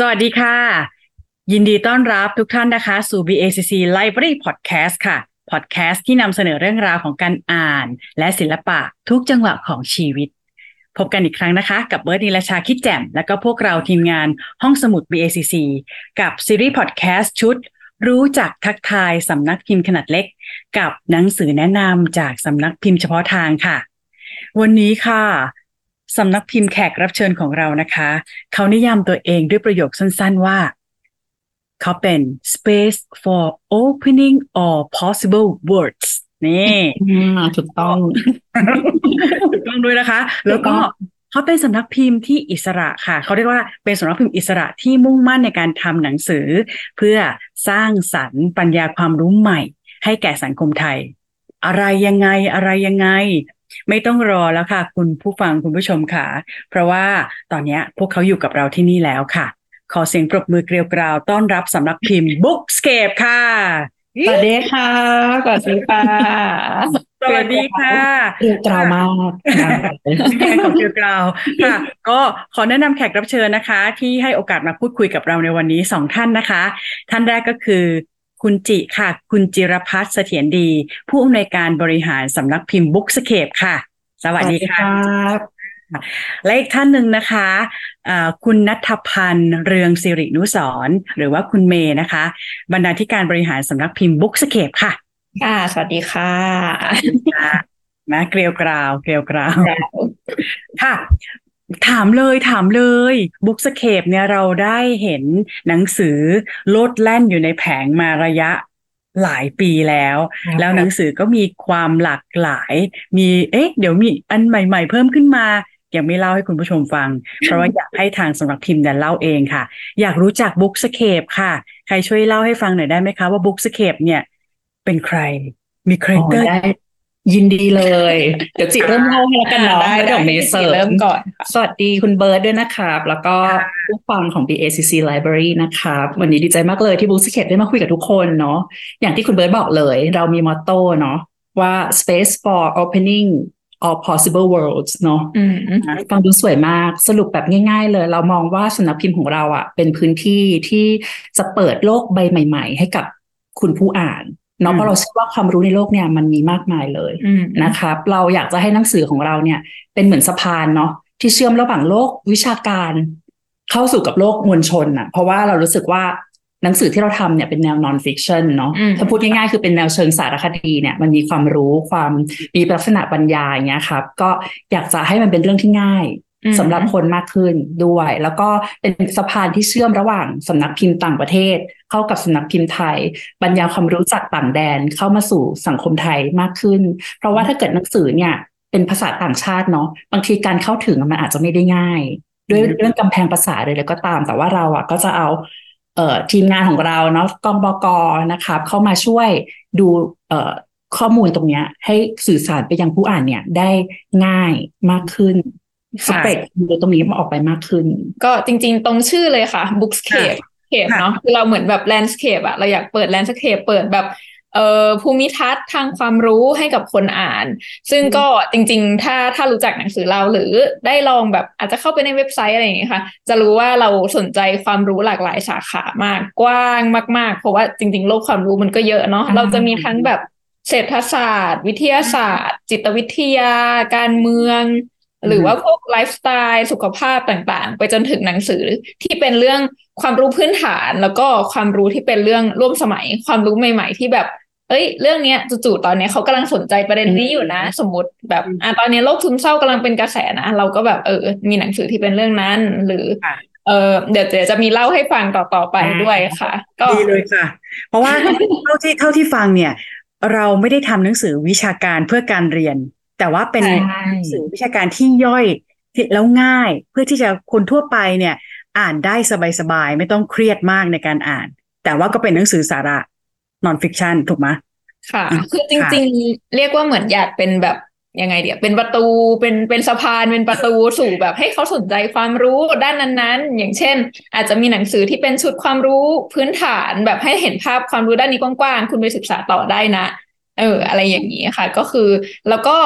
สวัสดีค่ะ ยินดีต้อนรับทุกท่านนะคะ สู่ BACC Library Podcast ค่ะ พอดแคสต์ที่นำเสนอเรื่องราวของการอ่าน และศิลปะทุกจังหวะของชีวิต พบกันอีกครั้งนะคะ กับเบิร์ดนิลชาคิดแจ่ม และก็พวกเราทีมงานห้องสมุด BACC กับซีรีส์พอดแคสต์ชุด รู้จักทักทายสำนักพิมพ์ขนาดเล็ก กับหนังสือแนะนำจากสำนักพิมพ์เฉพาะทางค่ะ วันนี้ค่ะ สำนักพิมพ์แขกรับเชิญของเรานะคะ เขานิยามตัวเองด้วยประโยคสั้นๆว่า เขาเป็น space for opening all possible words นี่ถูกต้องถูกต้องด้วยนะคะ แล้วก็เขาเป็นสำนักพิมพ์ที่อิสระค่ะ เขาเรียกว่าเป็นสำนักพิมพ์อิสระที่มุ่งมั่นในการทำหนังสือ เพื่อสร้างสรรค์ปัญญาความรู้ใหม่ ให้แก่สังคมไทย อะไรยังไงอะไรยังไง ไม่ต้องรอแล้วค่ะ คุณผู้ฟังคุณผู้ชมค่ะ เพราะว่าตอนนี้พวกเขาอยู่กับเราที่นี่แล้วค่ะ ขอเสียงปรบมือเกลียวกราวต้อนรับสำนักพิมพ์ Bookscape ค่ะสวัสดีค่ะสวัสดีค่ะ สวัสดีค่ะเรียวกราวมากแขกของเกลียวกราวค่ะ ก็ขอแนะนำแขกรับเชิญนะคะ ที่ให้โอกาสมาพูดคุยกับเราในวันนี้สองท่านนะคะ ท่านแรกก็คือ คุณจิค่ะ คุณจิรพัฒน์เสถียรดี ผู้อำนวยการบริหารสำนักพิมพ์ Bookscape ค่ะ สวัสดีค่ะและอีกท่านหนึ่งนะคะะคุณนัทพันธ์เรืองสิรินุสรหรือว่าคุณเมย์นะคะ บรรณาธิการบริหารสำนักพิมพ์บุ๊กสเคปค่ะค่ะ สวัสดีค่ะนะเกลียวกราว เกลียวกราว ค่ะ ถามเลยถามเลBookscape เนี่ยเราได้เห็นหนังสือโลดแล่นอยู่ในแผงมาระยะหลายปีแล้ว แล้วหนังสือก็มีความหลากหลาย มีเอ๊ะ เดี๋ยวมีอันใหม่ๆเพิ่มขึ้นมายังไม่เล่าให้คุณผู้ชมฟัง เพราะว่าอยากให้ทางสำนักพิมพ์เนี่ยเล่าเองค่ะ อยากรู้จัก Bookscape ค่ะ ใครช่วยเล่าให้ฟังหน่อยได้ไหมคะว่า Bookscape เนี่ย เป็นใครมี character ยินดีเลย เดี๋ยวจิเริ่มเล่าให้แล้วกันเนาะแล้วเดี๋ยวเมย์เสริมเริ่มก่อน สวัสดีคุณเบิร์ดด้วยนะครับ แล้วก็ผู้ฟังของ BACC Library นะครับ วันนี้ดีใจมากเลยที่ Book Secret ได้มาคุยกับทุกคนเนาะอย่างที่คุณเบิร์ดบอกเลย เรามีมอตโต้เนาะว่า space for opening all possible worlds เนาะฟังดูสวยมากสรุปแบบง่ายๆเลย เรามองว่าสำนักพิมพ์ของเราอะ่ะ เป็นพื้นที่ที่จะเปิดโลกใบใหม่ ๆ ให้กับคุณผู้อ่าน เนาะเพราะเราเชื่อว่าความรู้ในโลกเนี่ยมันมีมากมายเลยนะครับ เราอยากจะให้หนังสือของเราเนี่ย เป็นเหมือนสะพานเนาะที่เชื่อมระหว่างโลกวิชาการเข้าสู่กับโลกมวลชนอะเพราะว่าเรารู้สึกว่าหนังสือที่เราทำเนี่ยเป็นแนว non-fiction เนาะถ้าพูดง่ายๆคือเป็นแนวเชิงสารคดีเนี่ยมันมีความรู้ความมีลักษณะบรรยายอย่างเงี้ยครับ ก็อยากจะให้มันเป็นเรื่องที่ง่าย สำหรับคนมากขึ้นด้วย แล้วก็เป็นสะพานที่เชื่อมระหว่างสำนักพิมพ์ต่างประเทศ เข้ากับสำนักพิมพ์ไทย บรรยายความรู้จากต่างแดนเข้ามาสู่สังคมไทยมากขึ้น เพราะว่าถ้าเกิดหนังสือเนี่ย เป็นภาษาต่างชาติเนาะบางทีการเข้าถึงมันอาจจะไม่ได้ง่าย ด้วยเรื่องกำแพงภาษาเลยแล้วก็ตาม แต่ว่าเราอะก็จะเอาเอ่อทีมงานของเราเนาะกองบกนะครับเข้ามาช่วยดูเอ่อข้อมูลตรงเนี้ยให้สื่อสารไปยังผู้อ่านเนี่ยได้ง่ายมากขึ้น สเปกดูตรงนี้มาออกไปมากขึ้น ก็จริง ๆ ตรงชื่อเลยค่ะ Bookscape เคปเนาะคือเราเหมือนแบบ landscape อะเราอยากเปิด landscape เปิดแบบเอ่อภูมิทัศน์ทางความรู้ให้กับคนอ่าน ซึ่งก็จริง ๆ ถ้าถ้ารู้จักหนังสือเราหรือได้ลองแบบอาจจะเข้าไปในเว็บไซต์อะไรอย่างเงี้ยค่ะ จะรู้ว่าเราสนใจความรู้หลากหลายสาขามากกว้างมาก ๆ เพราะว่าจริง ๆ โลกความรู้มันก็เยอะเนาะเราจะมีทั้งแบบเศรษฐศาสตร์ วิทยาศาสตร์ จิตวิทยา การเมือง หรือว่าพวกไลฟ์สไตล์สุขภาพต่างๆ ไปจนถึงหนังสือที่เป็นเรื่องความรู้พื้นฐาน แล้วก็ความรู้ที่เป็นเรื่องร่วมสมัย ความรู้ใหม่ ๆ ที่แบบ เอ้ย เรื่องเนี้ยจู่ๆตอนนี้เขากำลังสนใจประเด็นนี้อยู่นะ สมมติแบบอะตอนนี้โรคซึมเศร้ากำลังเป็นกระแสนะเราก็แบบเออ มีหนังสือที่เป็นเรื่องนั้น หรือเออเดี๋ยวจะมีเล่าให้ฟังต่อๆไปด้วยค่ะ ก็ดีเลยค่ะ เพราะว่าเท่าที่เท่าที่ฟังเนี่ย เราไม่ได้ทำหนังสือวิชาการเพื่อการเรียน แต่ว่าเป็นสื่อวิชาการที่ย่อยแล้วง่าย เพื่อที่จะคนทั่วไปเนี่ย อ่านได้สบายๆ ไม่ต้องเครียดมากในการอ่าน แต่ว่าก็เป็นหนังสือสาระนอนฟิกชันถูกไหมค่ะ คือจริงๆ เรียกว่าเหมือนอยากเป็นแบบยังไงเดี๋ยวเป็นประตูเป็นเป็นสะพานเป็นประตูสู่แบบให้เขาสนใจความรู้ด้านนั้นๆ อย่างเช่น อาจจะมีหนังสือที่เป็นชุดความรู้พื้นฐานแบบให้เห็นภาพความรู้ด้านนี้กว้างๆ คุณไปศึกษาต่อได้นะ เอออะไรอย่างนี้ค่ะ ก็คือ แล้วก็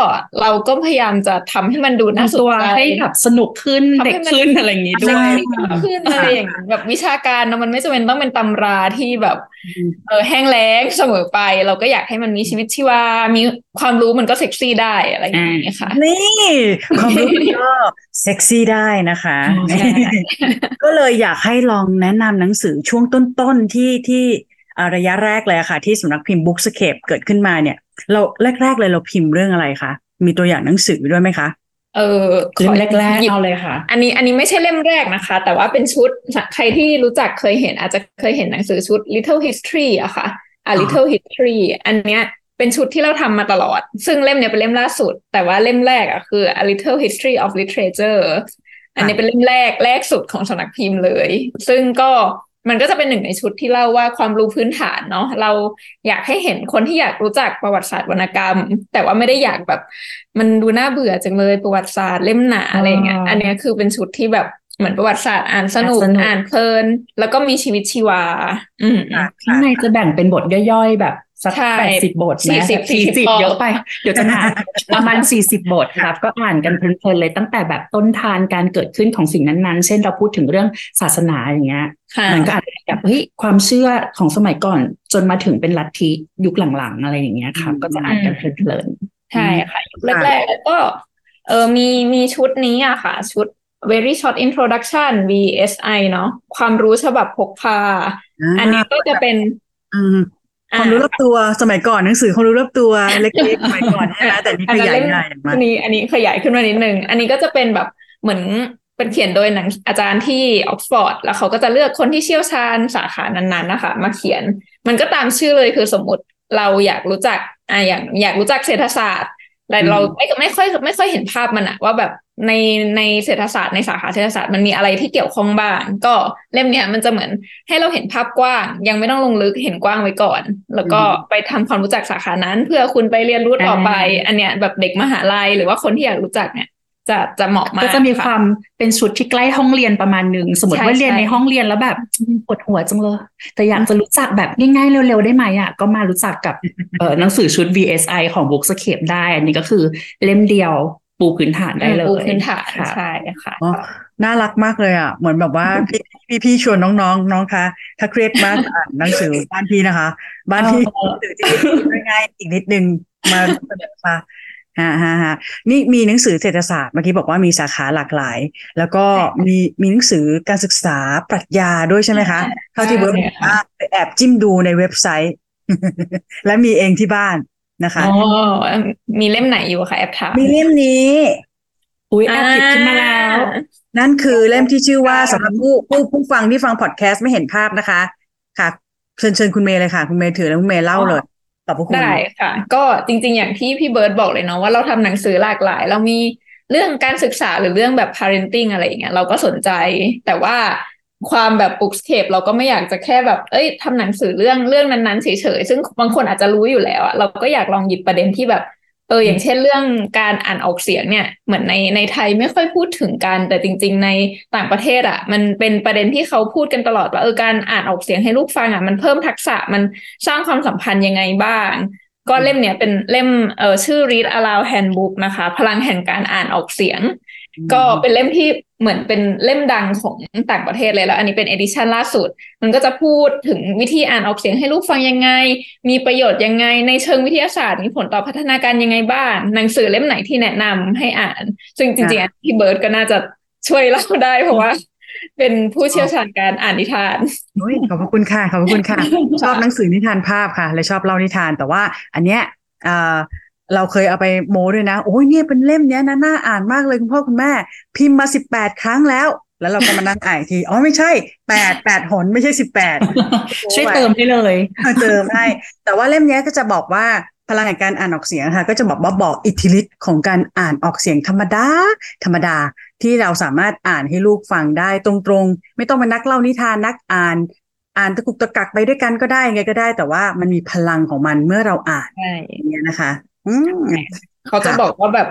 เราก็พยายามจะทำให้มันดูน่าสนตัวใจให้แบบสนุกขึ้นทำให้เด็กมันขึ้นอะไรอย่างงี้ด้เซ็วกยซี่ขึ้นอะไรอย่างนี้แบบวิชาการเนอะมันไม่จำเป็นต้องเป็นตำราที่แบบเออแห้งแล้งเสมอไป เราก็อยากให้มันมีชีวิตชีวา มีความรู้มันก็เซ็กซี่ได้อะไรอย่างนี้ค่ะ นี่ความรู้ก็เซ็กซี่ได้นะคะใช่ก็เลยอยากให้ลองแนะนำหนังสือช่วงต้นๆที่ที่อ่า ระยะแรกเลยอะค่ะ ที่สำนักพิมพ์ Bookscape เกิดขึ้นมาเนี่ย เราแรก ๆ เลยเราพิมพ์เรื่องอะไรคะมีตัวอย่างหนังสือด้วยไหมคะเออขเล่อมแรกหยิๆบเอาเลยค่ะ อันนี้อันนี้ไม่ใช่เล่มแรกนะคะ แต่ว่าเป็นชุดใครที่รู้จักเคยเห็น อาจจะเคยเห็นหนังสือชุด Little History อะค่ะอะ Little History อันเนี้ยเป็นชุดที่เราทำมาตลอด ซึ่งเล่มเนี้ยเป็นเล่มล่าสุด แต่ว่าเล่มแรกอะคือ A Little History of Literature อันนี้เป็นเล่มแรกแรกสุดของสำนักพิมพ์เลย ซึ่งก็ มันก็จะเป็นหนึ่งในชุดที่เล่าว่าความรู้พื้นฐานเนาะเราอยากให้เห็นคนที่อยากรู้จักประวัติศาสตร์วรรณกรรม แต่ว่าไม่ได้อยากแบบ มันดูน่าเบื่อจังเลยประวัติศาสตร์เล่มหนาอะไรอย่างเงี้ยอ๋ออัอันเนี้ยคือเป็นชุดที่แบบเหมือนประวัติศาสตร์อ่านสนุกอ่านสนุกอ่านเพลิน แล้วก็มีชีวิตชีวา อืมค่ะข้างในจะแบ่งเป็นบทย่อยๆแบบ สักใช่แปดสิบบทไหมสี่สิบสี่สิบ40เยอะไป เดี๋ยวจะนานประมาณสี่สิบบทครับ ก็อ่านกันเพลินๆเลยตั้งแต่แบบต้นทานการเกิดขึ้นของสิ่งนั้นๆ เช่นเราพูดถึงเรื่องศาสนาอย่างเงี้ยค่ะมันก็อาจจะแบบเฮ้ยความเชื่อของสมัยก่อนจนมาถึงเป็นลัทธิยุคหลังๆ อะไรอย่างเงี้ยครับอืมก็จะอ่านกันเพลินใช่ค่ะยุคแรกๆแล้วก็เออมีมีชุดนี้อะค่ะ ชุด very short introduction VSI เนาะความรู้ฉบับพกพา อันนี้ก็จะเป็นอืม คอ่วามรู้รอบตัวสมัยก่อนหนังสือความรู้รอบตัวเล็กๆสมัยก่อนใช่ไหมแต่นี่ขยายใหญ่มาอันนี้อันนี้ขยายขึ้นมานิดนึงอันนี้ก็จะเป็นแบบเหมือนเป็นเขียนโดยหนังอาจารย์ที่ออกซฟอร์ดแล้วเขาก็จะเลือกคนที่เชี่ยวชาญสาขานั้นๆนะคะ มาเขียน มันก็ตามชื่อเลยคือสมมติเราอยากรู้จักอ่าอย่างอยากรู้จักเศรษฐศาสตร์แต่เราไม่ไม่ค่อยไม่ค่อยเห็นภาพมันอะว่าแบบ ในในเศรษฐศาสตร์ในสาขาเศรษฐศาสตร์มันมีอะไรที่เกี่ยวข้องบ้าง ก็เล่มเนี้ยมันจะเหมือนให้เราเห็นภาพกว้าง ยังไม่ต้องลงลึกเห็นกว้างไว้ก่อน แล้วก็ไปทำความรู้จักสาขานั้น เพื่อคุณไปเรียนรู้ต่อไป อันเนี้ยแบบเด็กมหาลัยหรือว่าคนที่อยากรู้จักเนี่ยจะจะเหมาะๆมากก็จะมีความเป็นชุดที่ใกล้ห้องเรียนประมาณหนึ่งสมมติใช่ว่าเรียนใช่ในห้องเรียนแล้วแบบปวดหัวจังเลย แต่อยากจะรู้จักแบบง่ายๆ เร็วๆ ได้ไหมอะก็มารู้จักกับเออหนังสือชุด VSI ของ Bookscape ได้ อันนี้ก็คือเล่มเดียว ปูพื้นฐานได้เลยปูพื้นฐานค่ะใช่ค่ะอ๋อน่ารักมากเลยอะ เหมือนแบบว่าพี่พี่พี่ชวนน้องๆน้องคะถ้าเครียดมากอ่านหนังสือบ้านพี่นะคะ บ้านพี่เออหนังสือที่ง่ายๆอีกนิดนึงมาเสนอค่ะฮ่าฮ่าฮ่านี่มีหนังสือเศรษฐศาสตร์เมื่อกี้บอกว่ามีสาขาหลากหลาย แล้วก็มีมีหนังสือการศึกษาปรัชญาด้วยใช่ไหมคะเท่าที่เบิร์ตบอกว่าไปแอบจิ้มดูในเว็บไซต์ และมีเองที่บ้าน นะคะอ๋อมีเล่มไหนอยู่คะแอบถามมีเล่มนี้อุ้ยแอบหยิบขึ้นมาแล้ว นั่นคือเล่มที่ชื่อว่าค่ะสำหรับผู้ผู้ผู้ฟังที่ฟังพอดแคสต์ไม่เห็นภาพนะคะ ค่ะ เชิญเชิญคุณเมย์เลยค่ะ คุณเมย์ถือแล้วคุณเมย์เล่าเลยขอบพระคุณได้ค่ะ ก็จริง ๆ อย่างที่พี่เบิร์ดบอกเลยเนาะว่าเราทำหนังสือหลากหลาย เรามีเรื่องการศึกษาหรือเรื่องแบบ parenting อะไรอย่างเงี้ยเราก็สนใจ แต่ว่า ความแบบ bookscape เราก็ไม่อยากจะแค่แบบ เอ้ยทำหนังสือเรื่องเรื่องนั้นๆเฉยๆซึ่งบางคนอาจจะรู้อยู่แล้วอะเราก็อยากลองหยิบประเด็นที่แบบเอออย่างเช่นเรื่องการอ่านออกเสียงเนี่ยเหมือนในในไทยไม่ค่อยพูดถึงกัน แต่จริง ๆ ในต่างประเทศอะ มันเป็นประเด็นที่เขาพูดกันตลอดว่าเออการอ่านออกเสียงให้ลูกฟังอะมันเพิ่มทักษะมันสร้างความสัมพันธ์ยังไงบ้าง ก็เล่มเนี้ยเป็นเล่มเออชื่อ Read Aloud Handbook นะคะ พลังแห่งการอ่านออกเสียง ก็เป็นเล่มที่เหมือนเป็นเล่มดังของต่างประเทศเลยแล้ว อันนี้เป็นเอดิชันล่าสุด มันก็จะพูดถึงวิธีอ่านออกเสียงให้ลูกฟังยังไง มีประโยชน์ยังไง ในเชิงวิทยาศาสตร์มีผลต่อพัฒนาการยังไงบ้าง หนังสือเล่มไหนที่แนะนำให้อ่าน ซึ่งจริงๆอันพี่เบิร์ดก็น่าจะช่วยเล่าได้เพราะว่าเป็นผู้เชี่ยวชาญการอ่านนิทานโอ้ยขอบพระคุณค่ะ ขอบพระคุณค่ะ ชอบหนังสือนิทานภาพค่ะ และชอบเล่านิทาน แต่ว่าอันเนี้ย เอ่อเราเคยเอาไปโม้ด้วยนะ โอ้ยเนี่ยเป็นเล่มเนี้ยนะน่าอ่านมากเลยคุณพ่อคุณแม่ พิมพ์มาสิบแปดครั้งแล้ว แล้วเราก็มานั่งอ่านอีกทีอ๋อไม่ใช่แปดแปดหนไม่ใช่สิบแปดช่วยเติมให้เลยเติมให้แต่ว่าเล่มเนี้ยก็จะบอกว่าพลังแห่งการอ่านออกเสียงค่ะ ก็จะบอกว่าบอกอิทธิฤทธิ์ของการอ่านออกเสียงธรรมดาธรรมดาที่เราสามารถอ่านให้ลูกฟังได้ตรงๆ ไม่ต้องเป็นนักเล่านิทานนักอ่านอ่านตะกุกตะกักไปด้วยกันก็ได้ไงก็ได้ แต่ว่ามันมีพลังของมันเมื่อเราอ่านใช่อย่างเงี้ยนะคะอืม เขาจะค่ะบอกว่าแบบ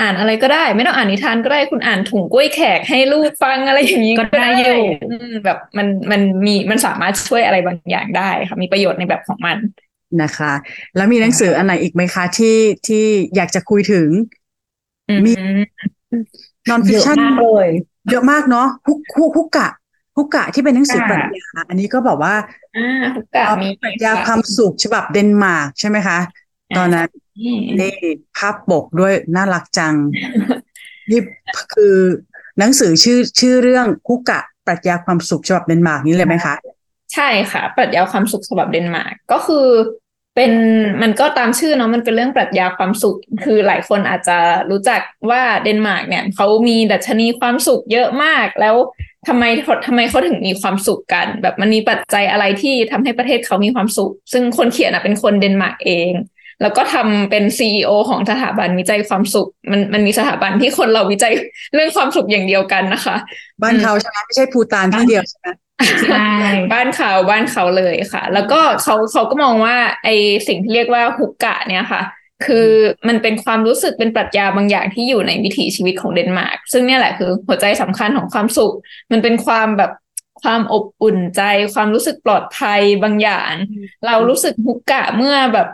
อ่านอะไรก็ได้ ไม่ต้องอ่านนิทานก็ได้คุณอ่านถุงกล้วยแขกให้ลูกฟังอะไรอย่างนี้ก็ได้อยู่อืมแบบมันมันมีมันสามารถช่วยอะไรบางอย่างได้ค่ะมีประโยชน์ในแบบของมันนะคะ แล้วมีหนังสืออันไหนอีกไหมคะที่ที่อยากจะคุยถึงมีนอนฟิเยคอะชั่นมากเลยเยอะมากเนาะฮุกฮุกฮุกกะฮุกกะที่เป็นหนังสือปรัชญาอันนี้ก็แบบว่าอ่าทุกกะมีปรัชญาความสุขฉบับเดนมาร์กใช่ไหมคะ ตอนนั้นอืมนี่ภาพปกด้วยน่ารักจัง นี่คือหนังสือชื่อชื่อเรื่องฮุกกะปรัชญาความสุขฉบับเดนมาร์กนี้เลยไหมคะ ใช่ค่ะ ปรัชญาความสุขฉบับเดนมาร์กก็คือเป็นมันก็ตามชื่อเนาะมันเป็นเรื่องปรัชญาความสุข คือหลายคนอาจจะรู้จักว่าเดนมาร์กเนี่ยเขามีดัชนีความสุขเยอะมาก แล้วทำไมทำไมเขาถึงมีความสุขกัน แบบมันมีปัจจัยอะไรที่ทำให้ประเทศเขามีความสุข ซึ่งคนเขียนอะเป็นคนเดนมาร์กเอง แล้วก็ทำเป็น CEO ของสถาบันวิจัยความสุข มันมันมีสถาบันที่คนเราวิจัยเรื่องความสุขอย่างเดียวกันนะคะ บ้านเขาใช่ไหมไม่ใช่ภูฏานที่เดียวใช่ไหมใช่บ้านเขาบ้านเขาเลยค่ะ แล้วก็เขาเขาก็มองว่าไอ้สิ่งที่เรียกว่าฮุกกะเนี่ยค่ะ คือมันเป็นความรู้สึกเป็นปรัชญาบางอย่างที่อยู่ในวิถีชีวิตของเดนมาร์กซึ่งเนี่ยแหละคือหัวใจสำคัญของความสุข มันเป็นความแบบความอบอุ่นใจ ความรู้สึกปลอดภัยบางอย่าง เรารู้สึกฮุกกะเมื่อแบบ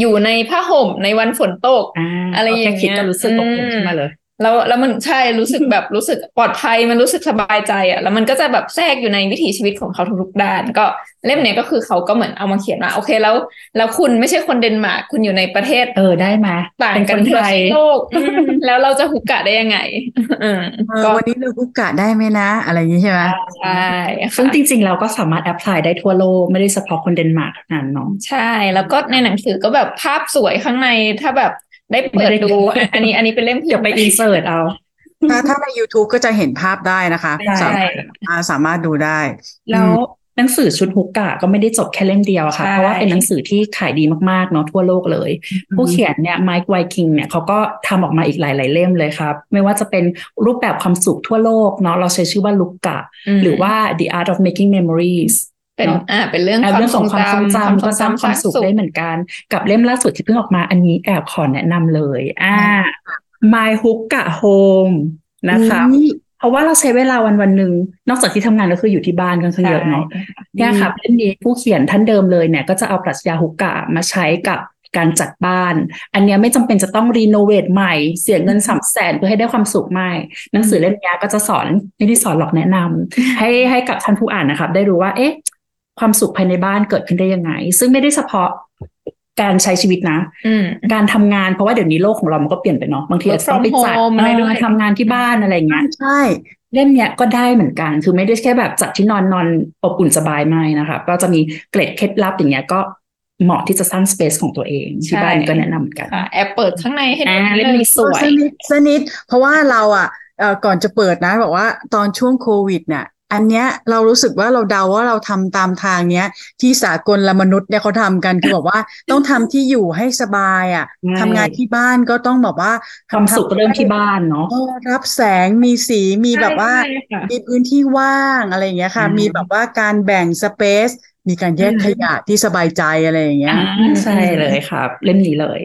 อยู่ในผ้าห่มในวันฝนตกอ่าอะไรอย่างเงี้ยแค่คิดก็รู้สึกอบอุ่นขึ้นมาเลย แล้วแล้วมันใช่รู้สึกแบบรู้สึกปลอดภัยมันรู้สึกสบายใจอะ แล้วมันก็จะแบบแทรกอยู่ในวิถีชีวิตของเขาทุกๆด้าน ก็เล่มเนี้ยก็คือเขาก็เหมือนเอามาเขียนว่าโอเคแล้ว แล้วคุณไม่ใช่คนเดนมาร์กคุณอยู่ในประเทศ เออได้ไหมต่างเป็นกัคนนทั่วไทยโลกอืมแล้วเราจะหุกกะได้ยังไงอืมเออก็วันนี้เราฮุกกะได้ไหมนะ อะไรอย่างนี้ใช่ไหมใช่ค่ะซึ่งจริง ๆ เราก็สามารถ apply ได้ทั่วโลกไม่ได้เฉพาะคนเดนมาร์กเท่านั้นเนาะใช่ แล้วก็ในหนังสือก็แบบภาพสวยข้างในถ้าแบบ ได้เปิดดู อันนี้อันนี้เป็นเล่มเดี๋ยวไป insert เอา ถ้าถ้าใน YouTube ก็จะเห็นภาพได้นะคะใช่สามารถอ่าสามารถดูได้ แล้วหนังสือชุดฮุกกะก็ไม่ได้จบแค่เล่มเดียวอะค่ะใช่เพราะว่าเป็นหนังสือที่ขายดีมากๆเนาะทั่วโลกเลย ผู้เขียนเนี่ยไมค์ไวคิงเนี่ยเขาก็ทำออกมาอีกหลาย ๆ เล่มเลยครับ ไม่ว่าจะเป็นรูปแบบความสุขทั่วโลกเนาะเราใช้ชื่อว่าลุกกะมหรือว่า The Art of Making Memories เป็นเนาะอ่าเป็นเรื่องอะเรื่องของความทรงจำก็สร้างความสุขได้ได้เหมือนกัน กับเล่มล่าสุดที่เพิ่งออกมาอันนี้แอบขอแนะนำเลย อ่า My Hookah Home นะคะนี่เพราะว่าเราใช้เวลาวันวันหนึ่งนอกจากที่ทำงานก็คืออยู่ที่บ้านกันซะเยอะเนาะเนี่ยครับเล่มนี้ผู้เขียนท่านเดิมเลยเนี่ยก็จะเอาปรัชญาฮุกกะมาใช้กับการจัดบ้าน อันเนี้ยไม่จำเป็นจะต้องรีโนเวทใหม่ เสียเงินสามแสนเพื่อให้ได้ความสุขไม่ หนังสือเล่มเนี้ยก็จะสอนไม่ได้สอนหรอกแนะนำให้ให้กับท่านผู้อ่านนะครับได้รู้ว่าเอ๊ะ ความสุขภายในบ้านเกิดขึ้นได้ยังไง ซึ่งไม่ได้เฉพาะการใช้ชีวิตนะอืมการทำงานเพราะว่าเดี๋ยวนี้โลกของเรามันก็เปลี่ยนไปเนาะบางทีอาจจะต้องไปจัด Work from home อะไรด้วยเออทำงานที่บ้านอะไรอย่างเงี้ยใช่เล่มเนี้ยก็ได้เหมือนกัน คือไม่ได้แค่แบบจัดที่นอนนอนอบอุ่นสบายไม่นะคะ ก็จะมีเกร็ดเคล็ดลับอย่างเงี้ยก็เหมาะที่จะสร้างสเปซของตัวเองที่บ้านก็แนะนำเหมือนกันค่ะแอปเปิดข้างในให้ดูอ่านิดเล่มนึงนี้สวยสนิทสนิทเพราะว่าเราอะเอ่อก่อนจะเปิดนะ บอกว่าตอนช่วงโควิดเนี่ย อันเนี้ยเรารู้สึกว่าเราเดาว่าเราทำตามทางเนี้ย ที่สากลละมนุษย์เนี่ยเขาทำกันคือบอกว่าต้องทำที่อยู่ให้สบายอะใช่ทำงานที่บ้านก็ต้องแบบว่าความสุขเริ่มที่บ้านเนาะเออรับแสงมีสีมีแบบว่าใช่ค่ะมีพื้นที่ว่างอะไรอย่างเงี้ยค่ะอืมมีแบบว่าการแบ่งสเปซมีการแยกอืมขยะที่สบายใจอะไรอย่างเงี้ยอ่าใช่เลยครับเล่มนี้เลย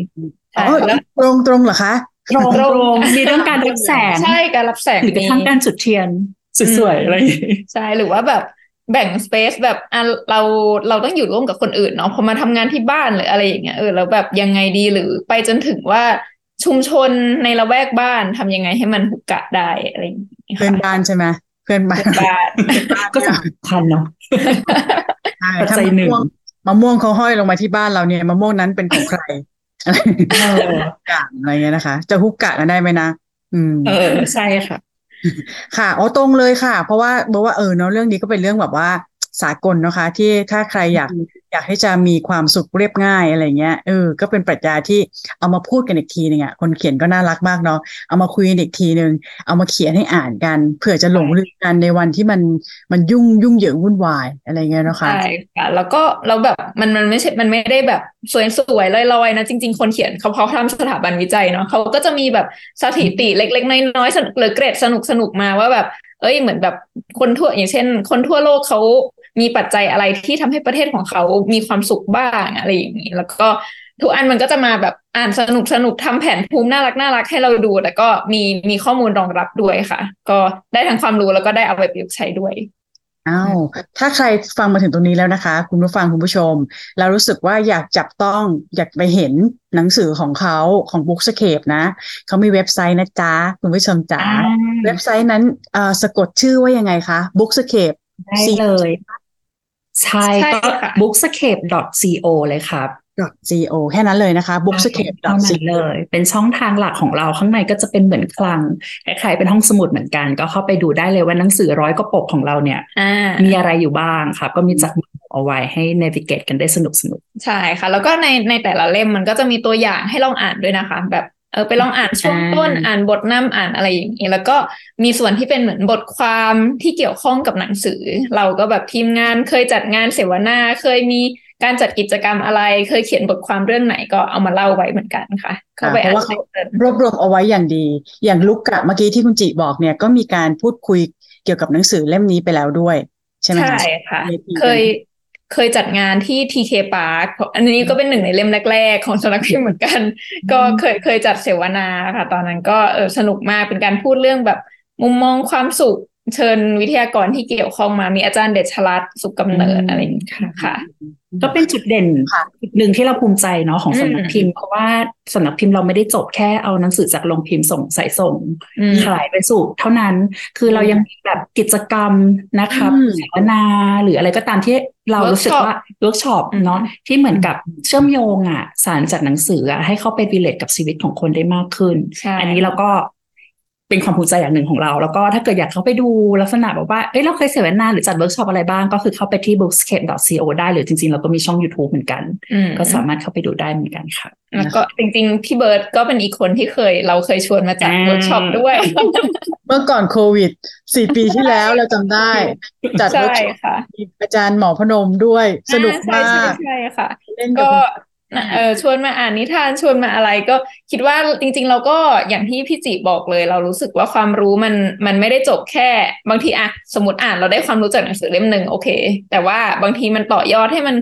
ใช่อ๋อแล้วตรงตรงเหรอคะตรงตรงมีเรื่องการรับแสงใช่การรับแสงหรือกระทั่งการจุดเทียน สวยๆอะไรอย่างงี้ใช่หรือว่าแบบแบ่งสเปซแบบอะเราเราต้องอยู่ร่วมกับคนอื่นเนาะพอมาทำงานที่บ้านหรืออะไรอย่างเงี้ยเออแล้วแบบยังไงดีหรือไปจนถึงว่าชุมชนในละแวกบ้านทำยังไงให้มันหุกกะได้อะไรอย่างเงี้ยเพื่อนบ้านใช่ไหมเพื่อนบ้านเพื่อนบ้านก็สำคัญเนาะใช่ปัจถ้าจัยมะหนึ่งม่วงมะม่วงเขาห้อยลงมาที่บ้านเราเนี่ยมะม่วงนั้นเป็นของใครอะไรเออกะอะไรเงี้ยนะคะ จะฮุกกะกันได้ไหมนะอืมเออใช่ค่ะ ค่ะอ๋อตรงเลยค่ะ เพราะว่าบอกว่าเออเนาะเรื่องนี้ก็เป็นเรื่องแบบว่า สากลนะคะ ที่ถ้าใครอยากอยากที่จะมีความสุขเรียบง่ายอะไรเงี้ยเออก็เป็นปรัชญาที่เอามาพูดกันอีกทีหนึงอะคนเขียนก็น่ารักมากเนาะเอามาคุยกันอีกทีหนึ่งเอามาเขียนให้อ่านกัน เผื่อจะหลงลืมกันในวันที่มันมันยุ่งยุ่งเหยิงวุ่นวายอะไรเงี้ยเนาะค่ะใช่ค่ะแล้วก็เราแบบมันมันไม่ใช่มันไม่ได้แบบสวยสวยลอยๆนะจริง ๆ คนเขียนเขาเขาทำสถาบันวิจัยเนาะเขาก็จะมีแบบสถิติเล็ก ๆ น้อยๆสนุกหรือเกรดสนุกสนุกมาว่าแบบเอ้ยเหมือนแบบคนทั่วอย่างเช่น คนทั่วโลกเขา มีปัจจัยอะไรที่ทำให้ประเทศของเขามีความสุขบ้างอะไรอย่างนี้ แล้วก็ทุกอันมันก็จะมาแบบอ่านสนุกสนุกทำแผนภูมิน่ารักน่ารักให้เราดู แต่ก็มีมีข้อมูลรองรับด้วยค่ะ ก็ได้ทั้งความรู้แล้วก็ได้เอาไปประยุกต์ใช้ด้วยอ้าวถ้าใครฟังมาถึงตรงนี้แล้วนะคะ คุณผู้ฟังคุณผู้ชม เรารู้สึกว่าอยากจับต้องอยากไปเห็นหนังสือของเขาของ Bookscape นะ เขามีเว็บไซต์นะจ๊ะ คุณผู้ชมจ๋าอ่าเว็บไซต์นั้นเอ่อสะกดชื่อว่ายังไงคะ Bookscape ได้เลย ใช่ใช่ก็ค่ะ bookscape.co เลยครับ .go แค่นั้นเลยนะคะเท่า Bookscape นั้น .co เลย เป็นช่องทางหลักของเราข้างในก็จะเป็นเหมือนคลังคล้ายๆเป็นห้องสมุดเหมือนกัน ก็เข้าไปดูได้เลยว่าหนังสือร้อยกว่าปกของเราเนี่ยอ่ามีอะไรอยู่บ้างครับ ก็มีจัดหมวดเอาไว้ให้ navigate กันได้สนุกสนุกใช่ค่ะ แล้วก็ในในแต่ละเล่มมันก็จะมีตัวอย่างให้ลองอ่านด้วยนะคะ แบบ เออไปลองอ่านช่วงต้นอ่านบทนำอ่านอะไรอย่างนี้แล้วก็มีส่วนที่เป็นเหมือนบทความที่เกี่ยวข้องกับหนังสือ เราก็แบบทีมงานเคยจัดงานเสวนาเคยมีการจัดกิจกรรมอะไร เคยเขียนบทความเรื่องไหนก็เอามาเล่าไว้เหมือนกันค่ะเข้าไปเพอ่านราะว่าเขาเพิ่มรวบรวมเอาไว้อย่างดี อย่างลุกกะเมื่อกี้ที่คุณจิบอกเนี่ยก็มีการพูดคุยเกี่ยวกับหนังสือเล่มนี้ไปแล้วด้วย ใช่ไหมคะใช่ค่ะในทีมเคย เคยจัดงานที่ TK Park อันนี้ก็เป็นหนึ่งในเล่มแรก ๆ ของสำนักพิมพ์เหมือนกัน ก็เคยเคยจัดเสวนาค่ะ ตอนนั้นก็เออสนุกมากเป็นการพูดเรื่องแบบมุมมองความสุข เชิญวิทยากรที่เกี่ยวข้องมา มีอาจารย์เดชรัตน์สุขกำเนิดอะไรอย่างนี้ค่ะค่ะ ก็เป็นจุดเด่นค่ะจุดหนึ่งที่เราภูมิใจเนาะของอืมสำนักพิมพ์ เพราะว่าสำนักพิมพ์เราไม่ได้จบแค่เอาหนังสือจากโรงพิมพ์ส่งสายส่งอืมขายไปสู่เท่านั้น คือเรายังมีแบบกิจกรรมนะครับอืมเสวนาหรืออะไรก็ตามที่เรารู้สึก Workshop ว่าเวิร์กช็อปอืมเนาะที่เหมือนกับเชื่อมโยงอะสารจากหนังสืออะให้เข้าไป relate กับชีวิตของคนได้มากขึ้นใช่อันนี้เราก็ เป็นความภูมิใจอย่างหนึ่งของเรา แล้วก็ถ้าเกิดอยากเข้าไปดูลักษณะแบบว่าเอ้ยเราเคยเสวนาหรือจัดเวิร์กช็อปอะไรบ้าง ก็คือเข้าไปที่ bookscape.co ได้หรือจริงๆ เราก็มีช่อง YouTube เหมือนกันอืมก็สามารถเข้าไปดูได้เหมือนกันค่ะ แล้วก็จริงๆ พี่เบิร์ดก็เป็นอีกคนที่เคย เราเคยชวนมาจัดอ่าเวิร์กช็อปด้วย เมื่อก่อนโควิดสี่ปีที่แล้วเราจำได้ จัดใช่เวิร์กช็อปค่ะมีอาจารย์หมอพนมด้วยสนุกอ่าใช่มากใช่ใช่ค่ะเล่นกับก็คุณ เออชวนมาอ่านนิทานชวนมาอะไรก็คิดว่าจริง ๆ เราก็อย่างที่พี่จิบอกเลย เรารู้สึกว่าความรู้มันมันไม่ได้จบแค่ บางทีอะสมมติอ่านเราได้ความรู้จากหนังสือเล่มหนึ่งโอเค แต่ว่าบางทีมันต่อยอดให้มัน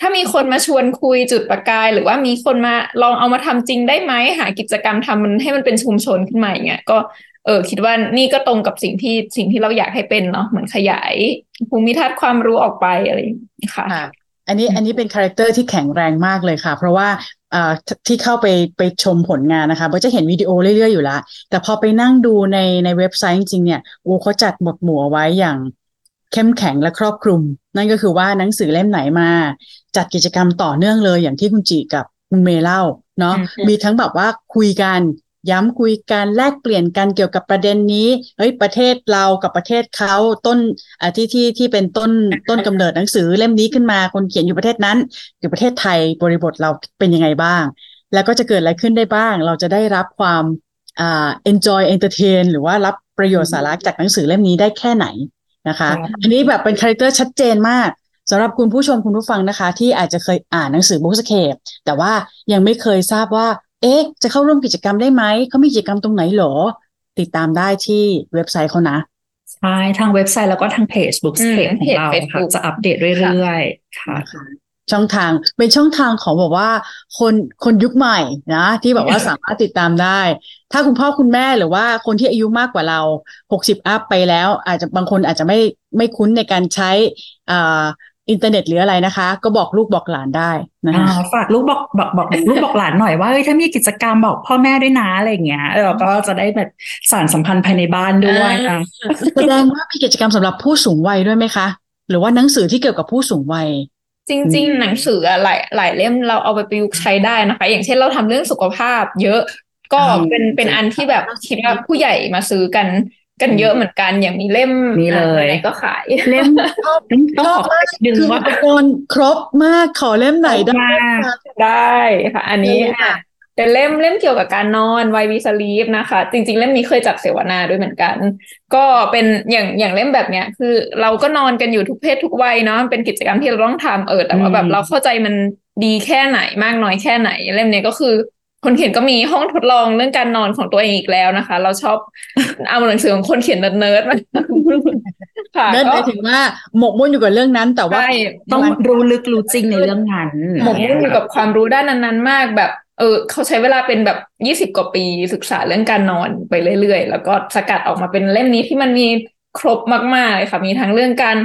ถ้ามีคนมาชวนคุยจุดประกาย หรือว่ามีคนมาลองเอามาทำจริงได้ไหมหากิจกรรมทำมันให้มันเป็นชุมชนขึ้นมาอย่างเงี้ยก็เออคิดว่านี่ก็ตรงกับสิ่งที่สิ่งที่เราอยากให้เป็นเนาะเหมือนขยายภูมิทัศน์ความรู้ออกไปอะไรอย่างเงี้ยค่ะค่ะ อันนี้อันนี้เป็น character ที่แข็งแรงมากเลยค่ะ เพราะว่าอ่าทที่เข้าไปไปชมผลงานนะคะก็จะเห็นวิดีโอเรื่อย ๆ อยู่แล้วแต่พอไปนั่งดูในในเว็บไซต์จริง ๆ เนี่ยโอ้เขาจัดหมวดหมู่เอาไว้อย่างเข้มแข็งและครอบคลุม นั่นก็คือว่าหนังสือเล่มไหนมา จัดกิจกรรมต่อเนื่องเลยอย่างที่คุณจีกับคุณเมย์เล่าเนาะอืมอืมมีทั้งแบบว่าคุยกัน ย้ำคุยกันแลกเปลี่ยนกันเกี่ยวกับประเด็นนี้เฮ้ยประเทศเรากับประเทศเขาต้นอ่าที่ที่ที่เป็นต้นต้นกำเนิดหนังสือเล่มนี้ขึ้นมาคนเขียนอยู่ประเทศนั้นอยู่ประเทศไทยบริบทเราเป็นยังไงบ้าง แล้วก็จะเกิดอะไรขึ้นได้บ้าง เราจะได้รับความอ่า enjoy entertain หรือว่ารับประโยชน์สาระจากหนังสือเล่มนี้ได้แค่ไหนนะคะครับอันนี้แบบเป็น character ชัดเจนมากสำหรับคุณผู้ชมคุณผู้ฟังนะคะ ที่อาจจะเคยอ่านหนังสือบุ๊กสเคปแต่ว่ายังไม่เคยทราบว่า เอ๊ะ จะเข้าร่วมกิจกรรมได้ไหม เขามีกิจกรรมตรงไหนหรอ ติดตามได้ที่เว็บไซต์เขานะ ใช่ ทางเว็บไซต์แล้วก็ทางเพจ Bookscape อืมของเราเพจค่ะ Facebook จะอัปเดตเรื่อยๆ ค่ะช่องทางเป็นช่องทางของแบบว่าคนคนยุคใหม่นะ ที่แบบว่าสามารถติดตามได้ ถ้าคุณพ่อคุณแม่หรือว่าคนที่อายุมากกว่าเราหกสิบอัพไปแล้ว อาจจะบางคนอาจจะไม่ไม่คุ้นในการใช้อ่า อินเทอร์เน็ตหรืออะไรนะคะ ก็บอกลูกบอกหลานได้นะอ่าคะฝากลูกบอกบอกบอกบอกลูกบอกหลานหน่อยว่าเอ้ยถ้ามีกิจกรรมบอกพ่อแม่ด้วยนะอะไรอย่างเงี้ยเราก็จะได้แบบสานสัมพันธ์ภายในบ้านด้วยอ่าอะแสดงว่ามีกิจกรรมสำหรับผู้สูงวัยด้วยไหมคะ หรือว่าหนังสือที่เกี่ยวกับผู้สูงวัยจริง ๆ หนังสืออะหลายหลายเล่มเราเอาไปประยุกต์ใช้ได้นะคะ อย่างเช่นเราทำเรื่องสุขภาพ เยอะก็อืมเป็นเป็นอันที่แบบคิดว่าผู้ใหญ่มาซื้อกัน กันเยอะเหมือนกันอย่างมีเล่มมีเลยไหนๆก็ขายเล่มชอบต้องขอมากดึงคืออุว่าปกรณ์ครบมากขอเล่มไหนได้มากได้ค่ะ อันนี้เล่มค่ะอะเป็นเล่มเล่มเกี่ยวกับการนอนไววีสลีปนะคะ จริง ๆ เล่มนี้เคยจัดเสวนาด้วยเหมือนกัน ก็เป็นอย่างอย่างเล่มแบบเนี้ย คือเราก็นอนกันอยู่ทุกเพศทุกวัยเนาะเป็นกิจกรรมที่เราต้องทำเออแต่ว่าแบบอืมเราเข้าใจมันดีแค่ไหนมากน้อยแค่ไหน เล่มเนี้ยก็คือ คนเขียนก็มีห้องทดลองเรื่องการนอนของตัวเองอีกแล้วนะคะ เราชอบเอาหนังสือของคนเขียนเนิร์ดๆมาค่ะนั่นหก็มายถึงว่าหมกมุ่นอยู่กับเรื่องนั้น แต่ว่าใช่ต้องรู้ลึกรู้จริงในเรื่องนั้นหมกมุ่นอยู่กับความรู้ด้านนั้นๆมากแบบเออเขาใช้เวลาเป็นแบบยี่สิบกว่าปีศึกษาเรื่องการนอนไปเรื่อยๆ แล้วก็สกัดออกมาเป็นเล่มนี้ที่มันมีครบมากๆเลยค่ะ มีทั้งเรื่องการ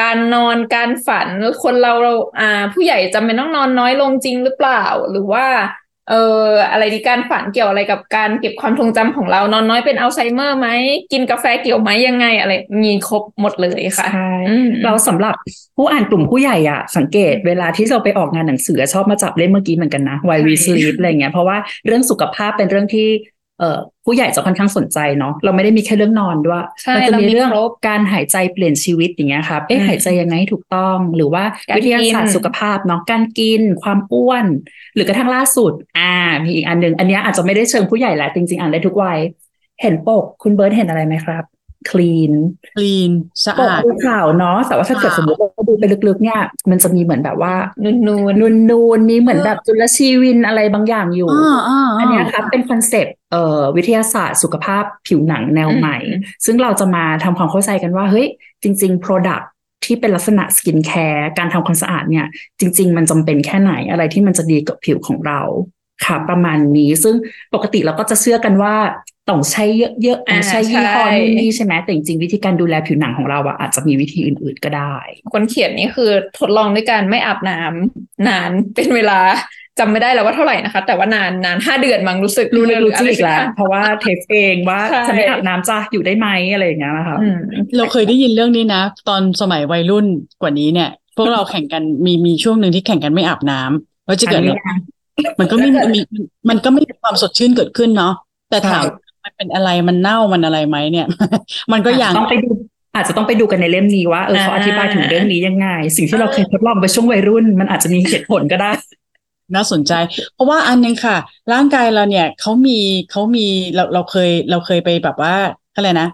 การนอนการฝันคนเราเราอ่า ผู้ใหญ่จำเป็นต้องนอนน้อยลงจริงหรือเปล่า หรือว่า เอ่ออะไรดีการฝันเกี่ยวอะไรกับการเก็บความทรงจำของเรานอนน้อยเป็นอัลไซเมอร์ไหมกินกาแฟเกี่ยวไหมยังไง อะไรมีครบหมดเลยค่ะใช่อืมเราสำหรับผู้อ่านกลุ่มผู้ใหญ่อะ สังเกตเวลาที่เราไปออกงานหนังสือชอบมาจับเล่มเมื่อกี้เหมือนกันนะ Why We Sleep อะไรเงี้ยเพราะว่าเรื่องสุขภาพเป็นเรื่องที่ เอ่อผู้ใหญ่จะค่อนข้างสนใจเนาะเราไม่ได้มีแค่เรื่องนอนด้วยใช่มันจะมีเรามีเรื่องครบการหายใจเปลี่ยนชีวิตอย่างเงี้ยครับเอ๊ะอืมหายใจยังไงให้ถูกต้อง หรือว่าการวิทยาศาสตกิร์นสุขภาพเนาะการกินความอ้วน หรือกระทั่งล่าสุด อ่า มีอีกอันหนึ่งอันเนี้ยอาจจะไม่ได้เชิงผู้ใหญ่แหละจริงๆ อ่านได้ทุกวัยเห็นปกคุณเบิร์ตเห็นอะไรไหมครับ คลีนคลีนสะปกอาดดูข่าวเนาะแต่ว่าถ้าเกิดค่ะสมมติเราดูไปลึกๆเนี่ย มันจะมีเหมือนแบบว่า นูนนูนนูนนูนๆมีเหมือนแบบจุลชีวินอะไรบางอย่างอยู่อ่าอ่าอันเนี้ยครับเป็นคอนเซปต์เอ่อวิทยาศาสตร์สุขภาพผิวหนังแนวใหม่อืมซึ่งเราจะมาทำความเข้าใจกันว่า เฮ้ย จริง ๆ Product ที่เป็นลักษณะ skincare การทำความสะอาดเนี่ย จริง ๆ มันจำเป็นแค่ไหนอะไรที่มันจะดีกับผิวของเราค่ะประมาณนี้ซึ่งปกติเราก็จะเชื่อกันว่า ต้องใช้เยอะๆต้องใช้ยี่ห้อนู่นนี่ใช่ไหมแต่จริงๆวิธีการดูแลผิวหนังของเราอะอาจจะมีวิธีอื่นๆก็ได้ คนเขียนนี่คือทดลองด้วยการไม่อาบน้ำนานเป็นเวลาจำไม่ได้แล้วว่าเท่าไหร่นะคะ แต่ว่านานนานห้าเดือนมั้งรู้สึกรู้เลยรู้หจริอะงไอีกแล้วเพราะว่า test เองว่าใช่ฉันไม่อาบน้ำจ้ะอยู่ได้ไหมอะไรอย่างเงี้ยนะคะอืมเราเคยได้ยินเรื่องนี้นะ ตอนสมัยวัยรุ่นกว่านี้เนี่ย พวกเราแข่งกันมีมีช่วงหนึ่งที่แข่งกันไม่อาบน้ำว่าจะเกิดอะไรมันก็ไม่มีมันก็ไม่มีความสดชื่นเกิดขึ้นเนาะแต่ถาม มันเป็นอะไรมันเน่ามันอะไรไหมเนี่ย มันก็อย่างต้องไปดูอาจจะต้องไปดูกันในเล่มนี้ว่าเออเขาอธิบายถึงเรื่องนี้ยังไง สิ่งที่เราเคยทดลองไปช่วงวัยรุ่น มันอาจจะมีเหตุผลก็ได้ น่าสนใจ เพราะว่าอันหนึงค่ะ ร่างกายเราเนี่ยเขามีเขามีเราเราเคยเราเคยไปแบบว่าอะไรนะ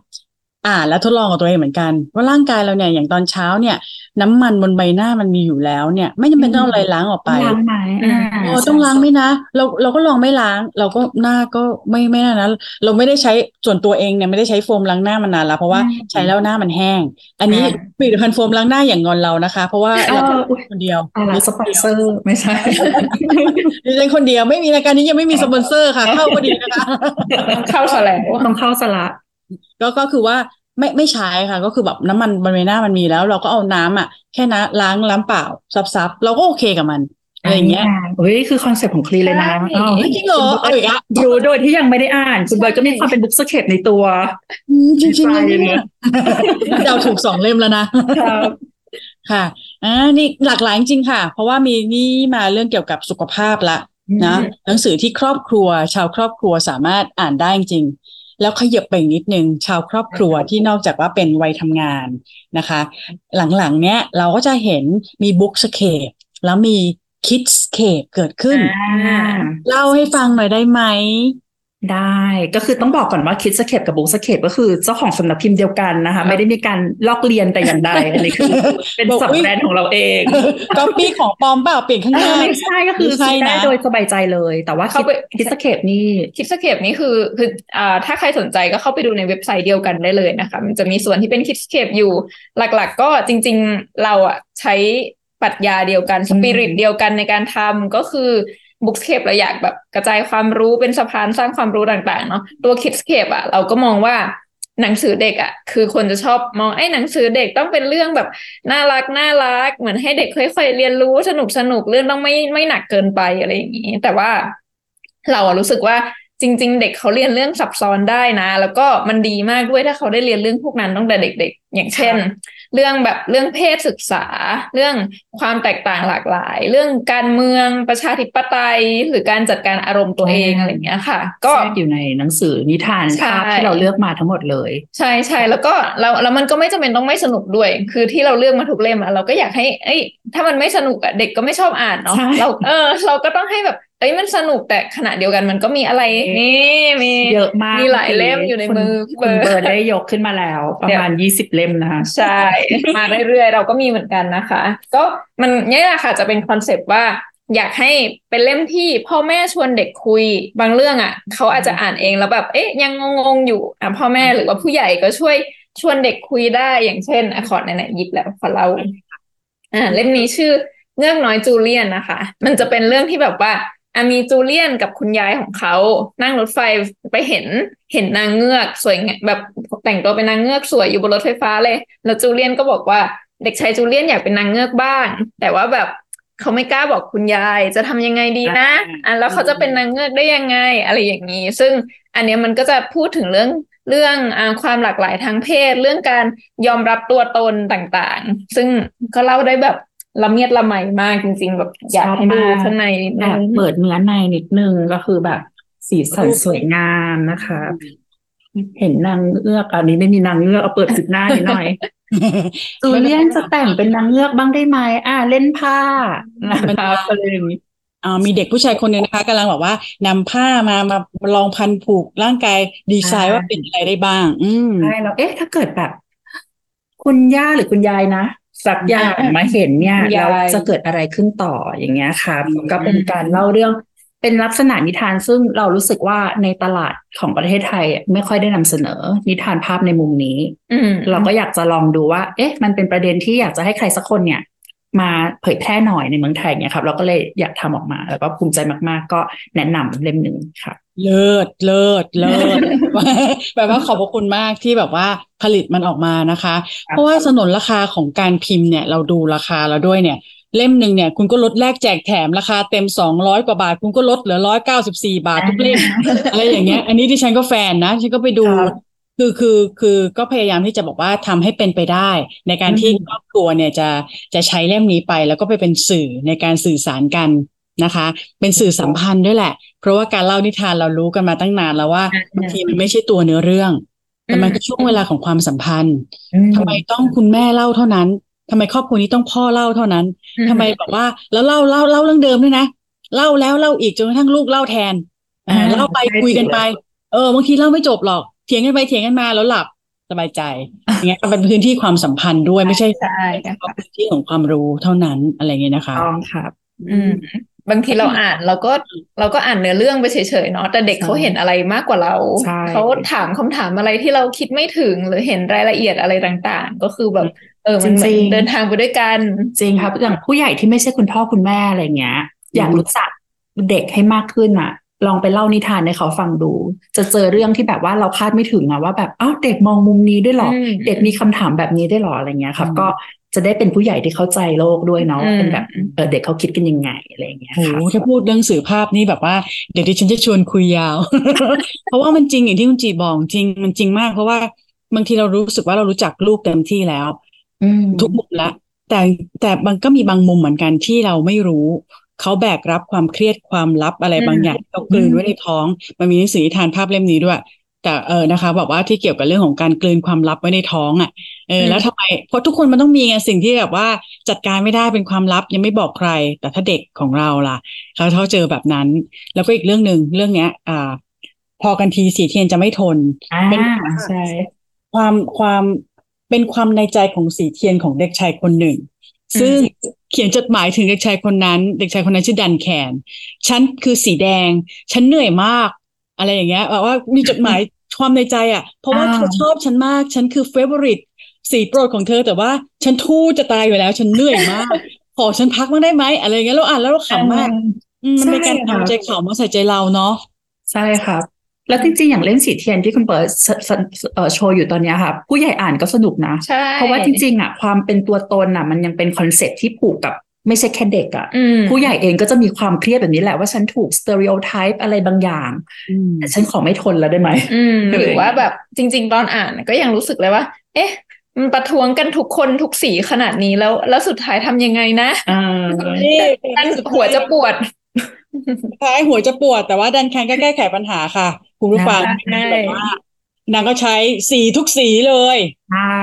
อ่านแล้วทดลองกับตัวเองเหมือนกัน ว่าร่างกายเราเนี่ยอย่างตอนเช้าเนี่ย น้ำมันบนใบหน้ามันมีอยู่แล้วเนี่ย ไม่จำเป็นต้องเอาอะไรล้างออกไปล้างไหมอ่าโอ้ต้องล้างไหมนะเราเราก็ลองไม่ล้าง เราก็หน้าก็ไม่ไม่น่านะ เราไม่ได้ใช้ส่วนตัวเองเนี่ยไม่ได้ใช้โฟมล้างหน้ามานานแล้วเพราะว่าใช้แล้วหน้ามันแห้ง อันนี้ผลิตภัณฑ์โฟมล้างหน้าอย่างงอนเรานะคะ เพราะว่าเอเราออุ๊ยคนเดียวเอาละสปอนเซอร์ไม่ใช่ดิฉันคนเดียวไม่มีรายการนี้ยังไม่มีสปอนเซอร์ค่ะ เข้าพอดีนะคะ เข้าซะแล้วต้องเข้าสละ ก็ก็คือว่าไม่ไม่ใช้ค่ะ ก็คือแบบน้ำมันบนใบหน้ามันมีแล้ว เราก็เอาน้ำอะ แค่นะล้างล้างเปล่าซับๆเราก็โอเคกับมันอะไรอย่างเงี้ยเฮ้ยคือ concept ของ Clean เลยนะใช่อ้าวเฮ้ยจริงเหรอเอาอีกอะรู้โดยที่ยังไม่ได้อ่าน คุณเบิร์ตก็มีความเป็น Bookscape ในตัวอืมจริงๆเลยใจเนี่ยเดาถูกสองเล่มแล้วนะครับค่ะอ่านี่หลากหลายจริงๆค่ะ เพราะว่ามีนี่มาเรื่องเกี่ยวกับสุขภาพละนะหนังสือที่ครอบครัว ชาวครอบครัวสามารถอ่านได้จริงๆ แล้วขยับไปอีกนิดนึงชาวครอบครัวที่นอกจากว่าเป็นวัยทำงานนะคะ หลังๆ เนี้ยเราก็จะเห็นมี Bookscape แล้วมี Kidscape เกิดขึ้นอ่าเล่าให้ฟังหน่อยได้ไหม ได้ก็คือต้องบอกก่อนว่า Kidscape กับ Bookscape ก็คือเจ้าของสำนักพิมพ์เดียวกันนะคะ ไม่ได้มีการลอกเรียนแต่อย่างใดอันนี้คือเป็นบอกสับอุ๊ยแบรนด์ของเราเองก๊อปปี้ของปลอมเปล่าเปลี่ยนข้างหน้าไม่ใช่ก็คือไม่ใช่ซื้อได้นะโดยสบายใจเลย แต่ว่าคิเข้าดไปคิดสเคปนี่คิดสเคปนี้คือคืออ่าถ้าใครสนใจก็เข้าไปดูในเว็บไซต์เดียวกันได้เลยนะคะ มันจะมีส่วนที่เป็นคิดสเคปอยู่หลัก ๆ ก็จริง ๆ เราอะใช้ปรัชญาเดียวกันสปิริตเดียวกันในการทำก็คือ บุ๊กสเคปเราอยากแบบกระจายความรู้เป็นสะพานสร้างความรู้ต่างๆเนาะตัวคิดสเคปอะเราก็มองว่าหนังสือเด็กอะ คือคนจะชอบมองไอ้หนังสือเด็กต้องเป็นเรื่องแบบน่ารักน่ารัก เหมือนให้เด็กค่อยๆเรียนรู้สนุกสนุกเรื่องต้องไม่ไม่หนักเกินไปอะไรอย่างนี้ แต่ว่าเราอะรู้สึกว่า จริง ๆ เด็กเขาเรียนเรื่องซับซ้อนได้นะ แล้วก็มันดีมากด้วยถ้าเขาได้เรียนเรื่องพวกนั้นตั้งแต่เด็ก ๆ อย่างเช่น เรื่องแบบเรื่องเพศศึกษา เรื่องความแตกต่างหลากหลาย เรื่องการเมืองประชาธิปไตย หรือการจัดการอารมณ์ตัวเองอะไรอย่างเงี้ยค่ะ ก็แทรกอยู่ในหนังสือนิทานใช่ภาพที่เราเลือกมาทั้งหมดเลย ใช่ใช่แล้วก็แล้วแล้วมันก็ไม่จำเป็นต้องไม่สนุกด้วย คือที่เราเลือกมาทุกเล่มอะเราก็อยากให้ เอ้ยถ้ามันไม่สนุกอะเด็กก็ไม่ชอบอ่านเนาะใช่เราเออ เราก็ต้องให้แบบ เอ้ยมันสนุกแต่ขณะเดียวกันมันก็มีอะไร นี่มีเยอะมากมีหลายเล่มอยู่ในมือพี่คุณเบิร์ดเบิร์ตได้ยกขึ้นมาแล้ว ประมาณยี่สิบเล่มนะคะใช่ มาเรื่อยๆเราก็มีเหมือนกันนะคะ ก็มันเนี่ยแหละค่ะจะเป็น concept ว่า อยากให้เป็นเล่มที่พ่อแม่ชวนเด็กคุยบางเรื่องอะเขาอาจจะอ่านเองแล้วแบบเอ๊ะยังงงๆอยู่อะพ่อแม่หรือว่าผู้ใหญ่ก็ช่วยชวนเด็กคุยได้อย่างเช่นอะขอไหนๆหยิบแล้วขอเล่าอ่าเล่มนี้ชื่อเงือกน้อยจูเลียนนะคะ มันจะเป็นเรื่องที่แบบว่า อะมีจูเลียนกับคุณยายของเขานั่งรถไฟไปเห็นเห็นนางเงือกสวยแบบแต่งตัวเป็นนางเงือกสวยอยู่บนรถไฟฟ้าเลย แล้วจูเลียนก็บอกว่าเด็กชายจูเลียนอยากเป็นนางเงือกบ้าง แต่ว่าแบบเขาไม่กล้าบอกคุณยายจะทำยังไงดีนะอะแล้วเขาจะเป็นนางเงือกได้ยังไง อะไรอย่างนี้ ซึ่งอันเนี้ยมันก็จะพูดถึงเรื่องเรื่องอความหลากหลายทางเพศ เรื่องการยอมรับตัวตนต่างๆ ซึ่งก็เล่าได้แบบ ละเมียดละไมมากจริง ๆ แบบอยากให้ดูข้างในนิดแอนึบงเปิดเนื้อในนิดนึงก็คือแบบ สีสันสวยงามนะคะ เห็นนางเงือกอันนี้ไม่มีนางเงือกเอาเปิดสุดหน้านิดหน่อยจูเลียนจะแต่งเป็นนางเงือกบ้างได้ไหมอ่าเล่นผ้านะคะอะไรอย่างนี้อ่ามีเด็กผู้ชายคนหนึ่งนะคะกำลังบอกว่านำผ้ามามาลองพันผูกร่างกายดีไซน์อ่าว่าเป็นอะไรได้บ้าง อืมใช่แล้วเอ๊ะถ้าเกิดแบบ คุณย่าหรือคุณยายนะ สักอย่างมาเห็นเนี่ยคุณยายแล้วจะเกิดอะไรขึ้นต่ออย่างเงี้ยครับอืมก็เป็นการเล่าเรื่องเป็นลักษณะนิทานซึ่งเรารู้สึกว่าในตลาดของประเทศไทยไม่ค่อยได้นำเสนอ นิทานภาพในมุมนี้อืมเราก็อยากจะลองดูว่า เอ๊ะ มันเป็นประเด็นที่อยากจะให้ใครสักคนเนี่ย มาเผยแพร่หน่อยในเมืองไทยเนี่ยครับ เราก็เลยอยากทำออกมา แล้วก็ภูมิใจมาก ๆ ก็แนะนำเล่มหนึ่งค่ะ เลิศเลิศเลิศแบบว่าขอบพระคุณมากที่แบบว่าผลิตมันออกมานะคะครับเพราะว่าสนนราคาของการพิมพ์เนี่ย เราดูราคาแล้วด้วยเนี่ย เล่มหนึ่งเนี่ย คุณก็ลดแลกแจกแถมราคาเต็มสองร้อยกว่าบาท คุณก็ลดเหลือร้อยเก้าสิบสี่บาททุกเล่มอะไรอย่างเงี้ย อันนี้ที่ฉันก็แฟนนะฉันก็ไปดูครับคือคือคือก็พยายามที่จะบอกว่าทำให้เป็นไปได้ ในการที่อืมครอบครัวเนี่ยจะจะใช้เล่มนี้ไป แล้วก็ไปเป็นสื่อในการสื่อสารกัน นะคะ เป็นสื่อสัมพันธ์ด้วยแหละ เพราะว่าการเล่านิทานเรารู้กันมาตั้งนานแล้วว่าอ่าบางทีมันไม่ใช่ตัวเนื้อเรื่อง แต่มันก็ช่วงเวลาของความสัมพันธ์ทำไมต้องคุณแม่เล่าเท่านั้นทำไมครอบครัวนี้ต้องพ่อเล่าเท่านั้นอืมทำไมแบบว่าแล้วเล่าเล่าเล่าเรื่องเดิมด้วยนะเล่าแล้วเล่าอีกจนกระทั่งลูกเล่าแทนอ่าอ่าเล่าไปใช่คุยกันถูกไป เออบางทีเล่าไม่จบหรอกเถียงกันไปเถียงกันมาแล้วหลับสบายใจอย่างเงี้ยก็เป็นพื้นที่ความสัมพันธ์ด้วยไม่ใช่ใช่เฉค่ะพาะพื้นที่ของความรู้เท่านั้นอะไรเงี้ยนะคะต้องครับ อืม บางทีเราอ่านเราก็เราก็อ่านเนื้อเรื่องไปเฉยๆเนาะแต่เด็กใช่เขาเห็นอะไรมากกว่าเราใช่เขาถามคำถามอะไรที่เราคิดไม่ถึงหรือเห็นรายละเอียดอะไรต่างๆ ก็คือแบบ เออมันเหมือนจริงๆเดินทางไปด้วยกันจริงครับอย่างผู้ใหญ่ที่ไม่ใช่คุณพ่อคุณแม่อะไรเงี้ย อยากรู้จักเด็กให้มากขึ้นอะ ลองไปเล่านิทานให้เขาฟังดู จะเจอเรื่องที่แบบว่าเราคาดไม่ถึงนะว่าแบบอ้าวเด็กมองมุมนี้ด้วยเหรออืมเด็กมีคำถามแบบนี้ได้วยเหรออะไรเงี้ยครับอืมก็ จะได้เป็นผู้ใหญ่ที่เข้าใจโลกด้วยเนาะอืมเป็นแบบเออเด็กเขาคิดกันยังไงอะไรเงี้ยโอ้ค่ะโหถ้าพูดเรื่องสื่อภาพนี่แบบว่า เดี๋ยวดิฉันจะชวนคุยยาว เพราะว่ามันจริงอย่างที่คุณจีบอกจริงมันจริงมาก เพราะว่าบางทีเรารู้สึกว่าเรารู้จักลูกเต็มที่แล้วอืมทุกมุมละแต่แต่มันก็มีบางมุมเหมือนกันที่เราไม่รู้เขาแบกรับความเครียดความลับอะไรอืมบางอย่างที่เขากลืนไว้ในท้อง มันมีหนังสือนิทานภาพเล่มนี้ด้วย แต่เออนะคะบอกว่าที่เกี่ยวกับเรื่องของการกลืนความลับไว้ในท้องอะเออแล้วทำไมเพราะทุกคนมันต้องมีไงสิ่งที่แบบว่าจัดการไม่ได้เป็นความลับยังไม่บอกใคร แต่ถ้าเด็กของเราล่ะเขาเขาเจอแบบนั้น แล้วก็อีกเรื่องหนึ่งเรื่องเนี้ย อ่า พอกันทีสีเทียนจะไม่ทนอ่าเป็นใช่ความความเป็นความในใจของสีเทียนของเด็กชายคนหนึ่ง ซึ่งเขียนจดหมายถึงเด็กชายคนนั้น เด็กชายคนนั้นชื่อดันแคนฉันคือสีแดง ฉันเหนื่อยมาก อะไรอย่างเงี้ยแบบว่ามีจดหมายความในใจอะ เพราะว่าอ่าเธอชอบฉันมาก ฉันคือเฟเวอริตสีโปรดของเธอแต่ว่าฉันทู่จะตายอยู่แล้ว ฉันเหนื่อยมาก ขอฉันพักบ้างได้ไหมอะไรอย่างเงี้ยเราอ่านแล้วเราขำมากอืมมันเป็นการใช่ค่ะเอาใจเขามาใส่ใจเราเนาะใช่ครับแล้วจริงๆ อย่างเล่มสีเทียนที่คุณเปิดสสเอ่อโชว์อยู่ตอนเนี้ยค่ะ ผู้ใหญ่อ่านก็สนุกนะใช่เพราะว่าจริงๆอะความเป็นตัวตนอะ มันยังเป็น concept ที่ผูกกับ ไม่ใช่แค่เด็กอะอืมผู้ใหญ่เองก็จะมีความเครียดแบบนี้แหละว่าฉันถูกส stereotype อะไรบางอย่างอืมแต่ฉันขอไม่ทนแล้วได้ไหมอืมอะไรหรือว่าแบบจริง ๆ ตอนอ่านก็ยังรู้สึกเลยว่า เอ๊ะมันประท้วงกันทุกคนทุกสีขนาดนี้แล้ว แล้วสุดท้ายทำยังไงนะอ่านี่นั่นหัวจะปวดท้ายหัวจะปวด แต่ว่าดันแคนก็แก้ไขปัญหาค่ะ คุณผู้ฟังใช่แบบว่านางก็ใช้สีทุกสีเลย ใช่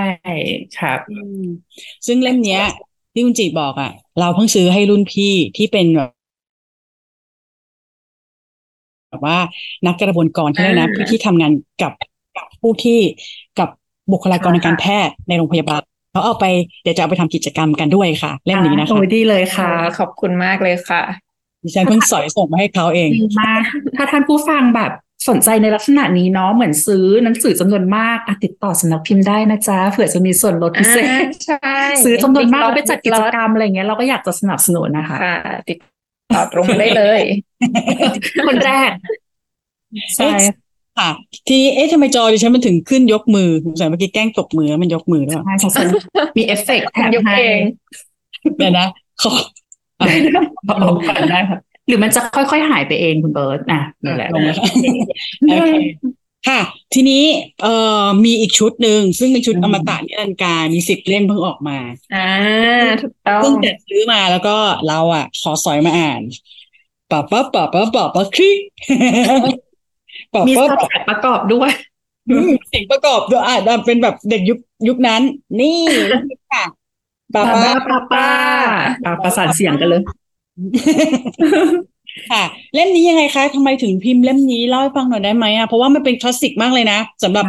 ครับอืมซึ่งเล่มเนี้ย ที่คุณจีบอกอะ เราเพิ่งซื้อให้รุ่นพี่ที่เป็นแบบแบบว่านักกระบวนกรที่เรียกนะอ่าผู้ที่ทำงานกับกับผู้ที่กับบุคลากรในการแพทย์ในโรงพยาบาลเขาเอาไปเดี๋ยวจะเอาไปทำกิจกรรมกันด้วยค่ะ เล่มนี้นะคะโอ้ยดีเลยค่ะ ขอบคุณมากเลยค่ะดิฉันเพิ่งสอยส่งมาให้เขาเองดีมากถ้าท่านผู้ฟังแบบ สนใจในลักษณะนี้เนาะเหมือนซื้อหนังสือจำนวนมากอะติดต่อสำนักพิมพ์ได้นะจ๊ะเผื่อจะมีส่วนลดพิเศษอ่าใช่ซื้อจำนวนมาก Big แล้วไปจัดกิจ Lot กรรมอะไรเงี้ยเราก็อยากจะสนับสนุนนะคะค่ะติดต่อตรงได้เลย คนแรกใช่ค่ะ ทีนี้เอ๊ะทำไมจอดิฉันมันถึงขึ้นยกมือสงสัยเมื่อกี้แกล้งตบมือแล้วมันยกมือแล้วใช่ของฉันมีเอฟเฟกต์แถมยกให้เองเดี๋ยวนะขออะลงก่อนได้ครับ หรือมันจะค่อยๆหายไปเองคุณเบิร์ตอะนั่นแหละลงแล้วโอเคค่ะ ทีนี้เอ่อมีอีกชุดหนึ่งซึ่งเป็นชุดอืมอมตะนิรันดร์การมีสิบเล่มเพิ่งออกมาอ่าถูกต้องเพิ่งจะซื้อมาแล้วก็เราอะ ขอสอยมาอ่านป่าป้าป่าป้าป่าป้าคลิกป่ามีป้าสับป่าแท็กประกอบด้วยอืมเสียงประกอบด้วยอะเป็นแบบเด็กยุคยุคนั้น นี่ค่ะป่าป้าป้าป้าป้าป้าประสานเสียงกันเลย ค่ะ เล่มนี้ยังไงคะทำไมถึงพิมพ์เล่มนี้เล่าให้ฟังหน่อยได้ไหมอะเพราะว่ามันเป็นคลาสสิกมากเลยนะสำหรับ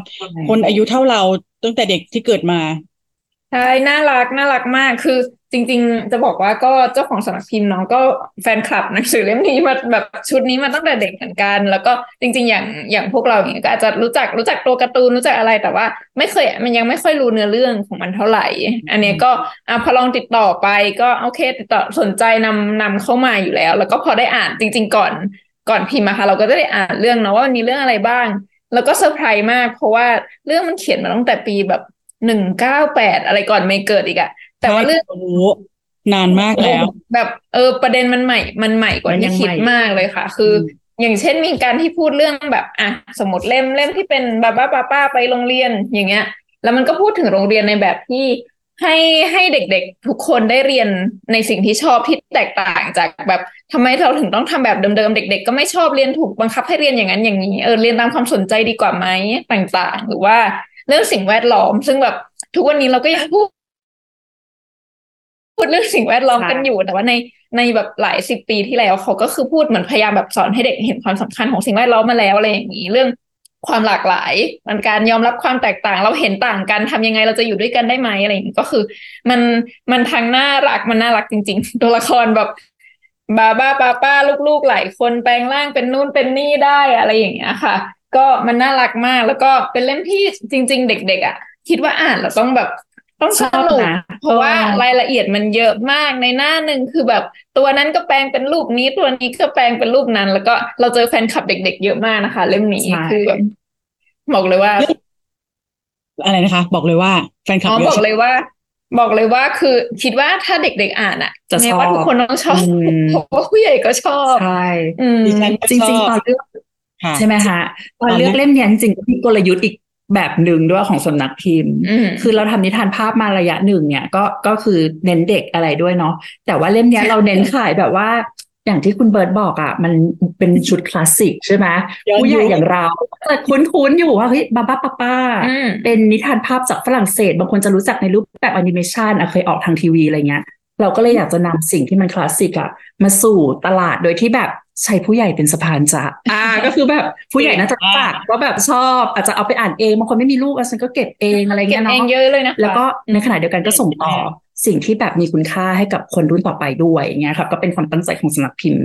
คนอายุเท่าเราตั้งแต่เด็กที่เกิดมา ใช่น่ารักน่ารักมากคือจริง ๆ จะบอกว่าก็เจ้าของสำนักพิมพ์น้องก็แฟนคลับหนังสือเล่มนี้มาแบบชุดนี้มาตั้งแต่เด็กเหมือนกัน แล้วก็จริง ๆ อย่างอย่างพวกเราอย่างเงี้ยก็อาจจะรู้จักรู้จักตัวการ์ตูนรู้จักอะไรแต่ว่า ไม่เคยมันยังไม่ค่อยรู้เนื้อเรื่องของมันเท่าไหร่ อันนี้ก็อะพอลองติดต่อไปก็โอเคติดต่อสนใจนำนำเข้ามาอยู่แล้ว แล้วก็พอได้อ่านจริง ๆ ก่อนก่อนพิมพ์อะค่ะ เราก็จะได้อ่านเรื่องเนาะว่ามันมีเรื่องอะไรบ้าง แล้วก็เซอร์ไพรส์มาก เพราะว่าเรื่องมันเขียนมาตั้งแต่ปีแบบ หนึ่งเก้าแปดอะไรก่อนไม่เกิดอีกอะแต่ว่าเรื่องโอ้โหนานมากแล้ว แบบเออประเด็นมันใหม่ มันใหม่กว่ามันยัที่คิดใหม่มากเลยค่ะ คือออย่างเช่นมีการที่พูดเรื่องแบบอะสมมติเล่มเล่มที่เป็นบ้าบ้าป้าป้าไปโรงเรียนอย่างเงี้ย แล้วมันก็พูดถึงโรงเรียนในแบบที่ให้ให้เด็กๆ ทุกคนได้เรียนในสิ่งที่ชอบที่แตกต่างจากแบบทำไมเราถึงต้องทำแบบเดิมๆ เด็ก ๆ ก็ไม่ชอบเรียนถูกบังคับให้เรียนอย่างนั้นอย่างนี้เออเรียนตามความสนใจดีกว่าไหมต่างๆ หรือว่า เรื่องสิ่งแวดล้อม ซึ่งแบบทุกวันนี้เราก็ยังพูดพูดเรื่องสิ่งแวดล้อมกันอยู่แต่ว่าในในแบบหลายสิบปีที่แล้วเขาก็คือพูดเหมือนพยายามแบบสอนให้เด็กเห็นความสำคัญของสิ่งแวดล้อมมาแล้วอะไรอย่างนี้เรื่องความหลากหลายมันการยอมรับความแตกต่าง เราเห็นต่างกันทำยังไงเราจะอยู่ด้วยกันได้ไหมอะไรอย่างนี้ก็คือ มันมันทั้งน่ารักมันน่ารักจริง ๆ ตัวละครแบบบาบ้าป้าป้าลูกๆหลายคนแปลงร่างเป็นนู่นเป็นนี่ได้อะไรอย่างเงี้ยค่ะ ก็มันน่ารักมาก แล้วก็เป็นเล่มที่จริง ๆ เด็ก ๆ อะ คิดว่าอ่านแล้วต้องแบบต้องสชอบนุกนะเพราะว่ารายละเอียดมันเยอะมากในหน้าหนึ่งคือแบบ ตัวนั้นก็แปลงเป็นรูปนี้ ตัวนี้ก็แปลงเป็นรูปนั้น แล้วก็เราเจอแฟนคลับเด็ก ๆ เยอะมากนะคะ เล่มนี้ใช่คือแบบบอกเลยว่า อะไรนะคะ บอกเลยว่าแฟนคลับอ๋อเยบอะอกเลยว่า บอกเลยว่าคือ คิดว่าถ้าเด็กๆอ่านอะจะแม้ชอบว่าทุกคนต้องชอบอืมเพราะว่าผู้ใหญ่ก็ชอบใช่อืมดิฉันก็จริงชๆอบตอนเลือกค่ะ ใช่ไหมฮะตอนเลือกเล่มเนี้ยจริงๆก็มีกลยุทธ์อีกแบบหนึ่งด้วยของสำนักพิมพ์อืมคือเราทำนิทานภาพมาระยะหนึ่งเนี่ยก็ก็คือเน้นเด็กอะไรด้วยเนาะแต่ว่าเล่มเนี้ยเราเน้นขายแบบว่าอย่างที่คุณเบิร์ตบอกอะ มันเป็นชุดคลาสสิกใช่ไหมย้อนยุคผู้ใหญ่อย่างเราจะคุ้นๆอยู่ว่าเฮ้ยบ้าบ้าป้าป้าอืมเป็นนิทานภาพจากฝรั่งเศส บางคนจะรู้จักในรูปแบบแอนิเมชันอะเคยออกทางทีวีอะไรเงี้ย เราก็เลยอยากจะนำสิ่งที่มันคลาสสิกอะมาสู่ตลาดโดยที่แบบ ใช้ผู้ใหญ่เป็นสะพานจะอ่า ก็คือแบบผู้ใหญ่น่าจะฝากว่าแบบชอบ อาจจะเอาไปอ่านเองบางคนไม่มีลูกอะฉันก็เก็บเองอะไรเก็เงี้บยเองเนาะเยอะเลยนะคะแล้วก็ในขณะเดียวกันก็ส่งต่อเก่งมากสิ่งที่แบบมีคุณค่าให้กับคนรุ่นต่อไปด้วยอย่างเงี้ยครับก็เป็นความตั้งใจของสำนักพิมพ์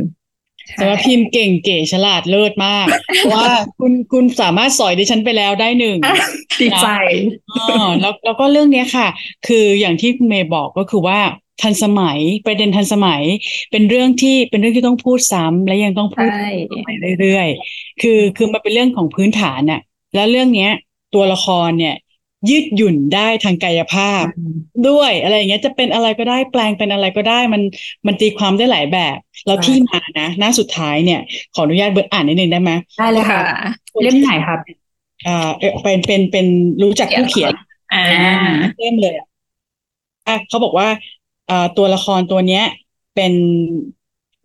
แต่ว่าพิมพ์เก่งเก๋ฉลาดเลิศมากเพราะว่าคุณคุณสามารถสอยดิฉันไปแล้วได้หนึ่งดีใจอ๋อแล้วแล้วก็เรื่องเนี้ยค่ะ คืออย่างที่คุณเมย์บอกก็คือว่า ทันสมัย ประเด็นทันสมัย เป็นเรื่องที่เป็นเรื่องที่ต้องพูดซ้ำและยังต้องพูดใช่ไปเรื่อยๆ คือคือมันเป็นเรื่องของพื้นฐานน่ะแล้วเรื่องเนี้ย ตัวละครเนี่ย ยืดหยุ่นได้ทางกายภาพ ด้วยอะไรอย่างเงี้ยจะเป็นอะไรก็ได้แปลงเป็นอะไรก็ได้มันมันตีความได้หลายแบบ แล้วใช่ที่มานะหน้าสุดท้ายเนี่ย ขออนุญาตเบิร์ตอ่านนิดนึงได้ไหมได้เลยค่ะค่ะเล่มไหนครับอ่าเอ่อเป็นเป็นเป็นรู้จักผู้เขียนอ่าเล่มเลยอะอะเขาบอกว่าอ่า ตัวละครตัวเนี้ยเป็น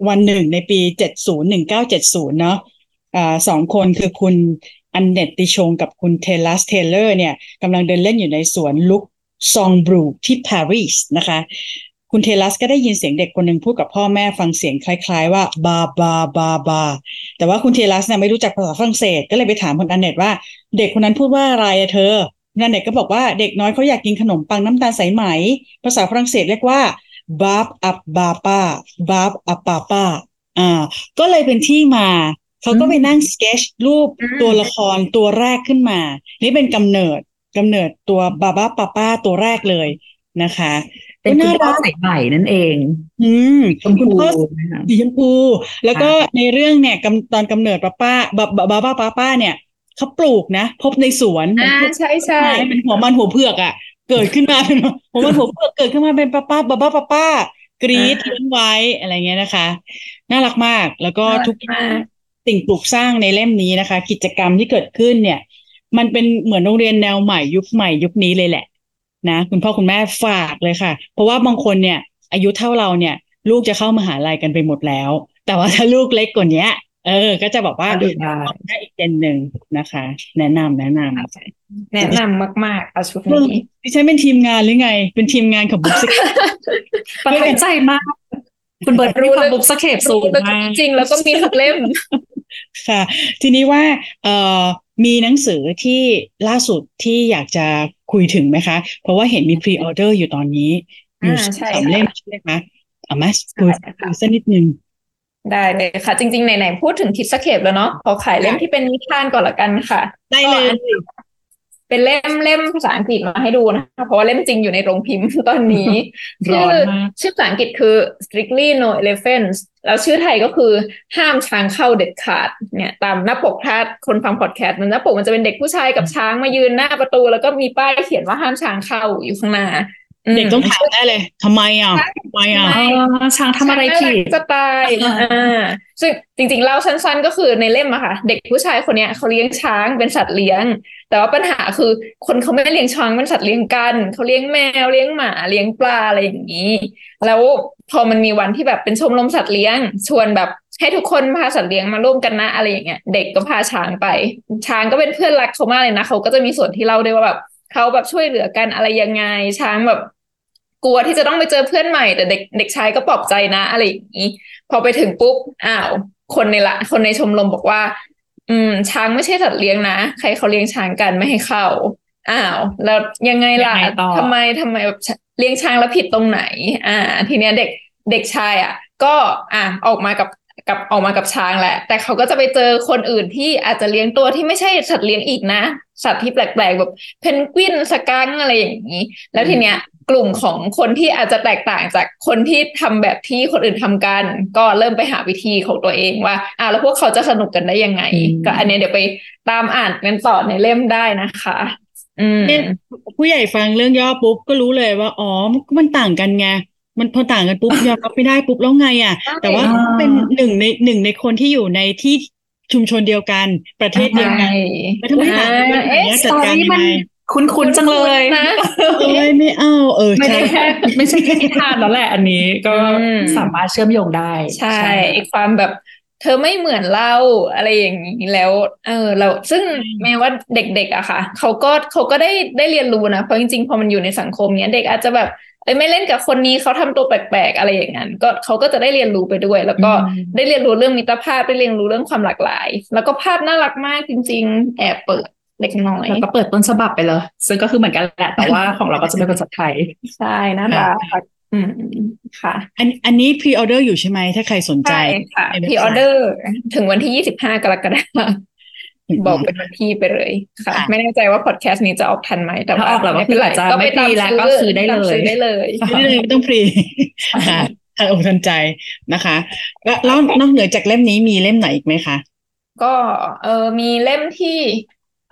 วันหนึ่งในปีเจ็ดศูนย์หนึ่งเก้าเจ็ดศูนย์เนาะอ่าสองคนคือคุณ Annette Tison กับคุณ Talus Taylor เนี่ยกำลังเดินเล่นอยู่ในสวนลุกซองบรูที่ปารีสนะคะ คุณเทลัสก็ได้ยินเสียงเด็กคนหนึ่งพูดกับพ่อแม่ฟังเสียงคล้าย ๆ ว่าบาบาบาบาแต่ว่าคุณเทลัสเนี่ยไม่รู้จักภาษาฝรั่งเศส ก็เลยไปถามคุณอันเนตว่า เด็กคนนั้นพูดว่าอะไรอะเธอ คุณอันเนตก็บอกว่าเด็กน้อยเขาอยากกินขนมปังน้ำตาลสายไหม ภาษาฝรั่งเศสเรียกว่าบาบอับบาปาบาบอับปาปาอ่า ก็เลยเป็นที่มาเขาก็ไปนั่งสเกจรูปอืมตัวละครตัวแรกขึ้นมา นี่เป็นกำเนิดกำเนิดตัวบาบาปาปาตัวแรกเลยนะคะเป็นน่าคุณพ่อรักใส่ใหม่นั่นเอง อืมชมคุณพูพ่อนะคะสีชมพู แล้วก็ในเรื่องเนี่ยกำตอนกำเนิดป้าป้าบาบาบ้าป้าป้าเนี่ย เขาปลูกนะ พบในสวนอ่าเหมือนใช่ใช่ไม้เป็นหัวมันหัวเผือกอะ เกิดขึ้นมาเป็นหัวมันหัวเผือกเกิดขึ้นมาเป็นป้าป้าบาบ้าป้าป้ากรีดเลี้ยงไว้อะไรเงี้ยนะคะ น่ารักมากแล้วก็ทุกมากสิ่งปลูกสร้างในเล่มนี้นะคะ กิจกรรมที่เกิดขึ้นเนี่ย มันเป็นเหมือนโรงเรียนแนวใหม่ยุคใหม่ยุคนี้เลยแหละ นะคุณพ่อคุณแม่ฝากเลยค่ะ เพราะว่าบางคนเนี่ย อายุเท่าเราเนี่ย ลูกจะเข้ามหาลัยกันไปหมดแล้ว แต่ว่าถ้าลูกเล็กกว่านี้ เออ ก็จะบอกว่าก็ดูได้ได้อีกเจนหนึ่งนะคะ แนะนำแนะนำแนะนำมากๆเอาชุดเออนี้ดิฉันเป็นทีมงานหรือไง เป็นทีมงานของบุ๊กสประทับใจมาก คุณเบิร์ตมีความ Bookscape สูงมากจริงๆแล้วก็มีทุกเล่ม ค่ะ ทีนี้ว่าเอ่อมีหนังสือที่ล่าสุดที่อยากจะคุยถึงไหมคะ เพราะว่าเห็นมี pre-order อยู่ตอนนี้ อยู่อ่าใช่สามค่ะเล่มใช่ไหมคะเอามาคุยใช่ค่ะคุยสักนิดนึง ได้เลยค่ะ จริงๆ ไหนๆ พูดถึง Kidscape แล้วเนาะขอขายเล่มที่เป็นนิทานก่อนละกันค่ะ ได้เลยก็อันนี้เป็นเล่มเล่มภาษาอังกฤษมาให้ดูนะคะเพราะว่าเล่มจริงอยู่ในโรงพิมพ์ตอนนี้ร้ชื่อนอมากชื่อภาษาอังกฤษคือ strictly no elephants แล้วชื่อไทยก็คือห้ามช้างเข้าเด็ดขาดเนี่ย ตามหน้าปกถ้าคนฟังพอดแคสต์มันหน้าปกมันจะเป็นเด็กผู้ชายกับช้างมายืนหน้าประตู แล้วก็มีป้ายเขียนว่าห้ามช้างเข้าอยู่ข้างหน้าอืม เด็กต้องถามได้เลยทำไมอะทำไมอะใช่อ๋อช้างทำอะไรผิดจะตายอ่าซึ่งจริงๆเล่าสั้น ๆ ก็คือในเล่มอะค่ะ เด็กผู้ชายคนเนี้ยเขาเลี้ยงช้างเป็นสัตว์เลี้ยง แต่ว่าปัญหาคือคนเขาไม่ได้เลี้ยงช้างเป็นสัตว์เลี้ยงกันเขาเลี้ยงแมวเลี้ยงหมาเลี้ยงปลาอะไรอย่างนี้ แล้วพอมันมีวันที่แบบเป็นชมรมสัตว์เลี้ยง ชวนแบบให้ทุกคนพาสัตว์เลี้ยงมาร่วมกันนะอะไรอย่างเงี้ยเด็กก็พาช้างไป ช้างก็เป็นเพื่อนรักเขามากเลยนะเขาก็จะมีส่วนที่เล่าด้วยว่าแบบเขาแบบช่วยเหลือกันอะไรยังไง ช้างแบบ กลัวที่จะต้องไปเจอเพื่อนใหม่ แต่เด็กเด็กชายก็ปลอบใจนะ อะไรอย่างนี้ พอไปถึงปุ๊บอ้าว คนในละ คนในชมรมบอกว่า อืม ช้างไม่ใช่สัตว์เลี้ยงนะ ใครเขาเลี้ยงช้างกันไม่ให้เข้าอ้าวแล้วยังไงล่ะยังไงต่อทำไมทำไมแบบเลี้ยงช้างแล้วผิดตรงไหน อ่า ทีเนี้ยเด็กเด็กชายอะ ก็อะออกมากับ กับออกมากับช้างแหละ แต่เขาก็จะไปเจอคนอื่นที่อาจจะเลี้ยงตัวที่ไม่ใช่สัตว์เลี้ยงอีกนะ สัตว์ที่แปลกๆแบบเพนกวินสกังอะไรอย่างนี้ แล้วทีเนี้ยกลุ่มของคนที่อาจจะแตกต่างจากคนที่ทำแบบที่คนอื่นทำกัน ก็เริ่มไปหาวิธีของตัวเองว่าอ่าแล้วพวกเขาจะสนุกกันได้ยังไงอืมก็อันเนี้ยเดี๋ยวไปตามอ่านกันต่อในเล่มได้นะคะอืมเนี่ยผู้ใหญ่ฟังเรื่องย่อปุ๊บก็รู้เลยว่าอ๋อมันมันต่างกันไง มันพอต่างกันปุ๊บยอมรับไม่ได้ปุ๊บแล้วไงอะ แต่ว่าอ่าเป็นหนึ่งในหนึ่งในคนที่อยู่ในที่ชุมชนเดียวกันประเทศเดียวกันแล้วทำไมต่างกันอย่างเอ๊ะเงี้ยสจัดตอการรี่ยังมันไงคุ้นๆจังเลยนะเอ้ยไม่เอาเออไม่ใช่ได้แค่ไม่ใช่แค่นิทานแล้วแหละ อันนี้ก็อืมสามารถเชื่อมโยงได้ ใช่ไอ้ความแบบ เธอไม่เหมือนเราอะไรอย่างนี้แล้ว เออ เราซึ่งแม้ว่าเด็กๆอะค่ะเขาก็เขาก็ได้ได้เรียนรู้นะเพราะจริงๆพอมันอยู่ในสังคมเนี้ยเด็กอาจจะแบบ เอ้ยไม่เล่นกับคนนี้เขาทำตัวแปลกๆอะไรอย่างนั้นก็เขาก็จะได้เรียนรู้ไปด้วย แล้วก็อืมได้เรียนรู้เรื่องมิตรภาพได้เรียนรู้เรื่องความหลากหลาย แล้วก็ภาพน่ารักมากจริง ๆ แอบเปิดเล็กน้อยแล้วก็เปิดต้นฉบับไปเลย ซึ่งก็คือเหมือนกันแหละแต่ว่าของเราก็จะเป็นภาษาไทยใช่น่ารักอืมค่ะ อันอันนี้ pre-order อยู่ใช่ไหมถ้าใครสนใจใช่ค่ะในเว็บพไซต์รีออเดอร์ถึงวันที่ยี่สิบห้ากรกฎาคม บอกเป็นวันที่ไปเลยค่ะค่ะ ไม่แน่ใจว่าพอดแคสต์นี้จะออกทันไหมแต่ว่าถ้าออกแล้วก็คืออาจจะก็ไปไม่ pre แล้วก็ซื้อได้เลยตามซื้อได้เลยไม่ได้เลยไม่ต้อง pre ค่ะทันอกทันใจนะคะแล้วแล้วนอกเหนือจากเล่มนี้มีเล่มไหนอีกไหมคะ ก็เออมีเล่มที่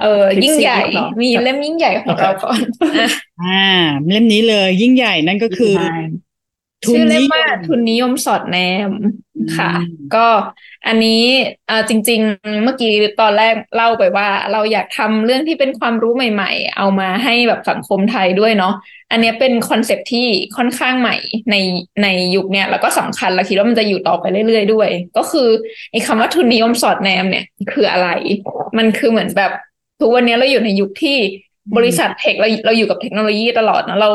เออยิ่งใหญ่เหรอมีเล่มยิ่งใหญ่ของโอเคเราก่อนอะอ่า เล่มนี้เลยยิ่งใหญ่นั่นก็คือ ชื่อเล่มนิยว่ามทุนนิยมสอดแนม ค่ะอืมก็อันนี้เอ่อจริง ๆ เมื่อกี้ตอนแรกเล่าไปว่า เราอยากทำเรื่องที่เป็นความรู้ใหม่ ๆ เอามาให้แบบสังคมไทยด้วยเนาะอันเนี้ยเป็น concept ที่ค่อนข้างใหม่ในในยุคเนี้ยแล้วก็สำคัญและคิดว่ามันจะอยู่ต่อไปเรื่อยๆด้วย ก็คือไอ้คำว่าทุนนิยมสอดแนมเนี่ยคืออะไร มันคือเหมือนแบบทุกวันนี้เราอยู่ในยุคที่บริษัทเทคเราเราอยู่กับเทคโนโลยีตลอดนะเรา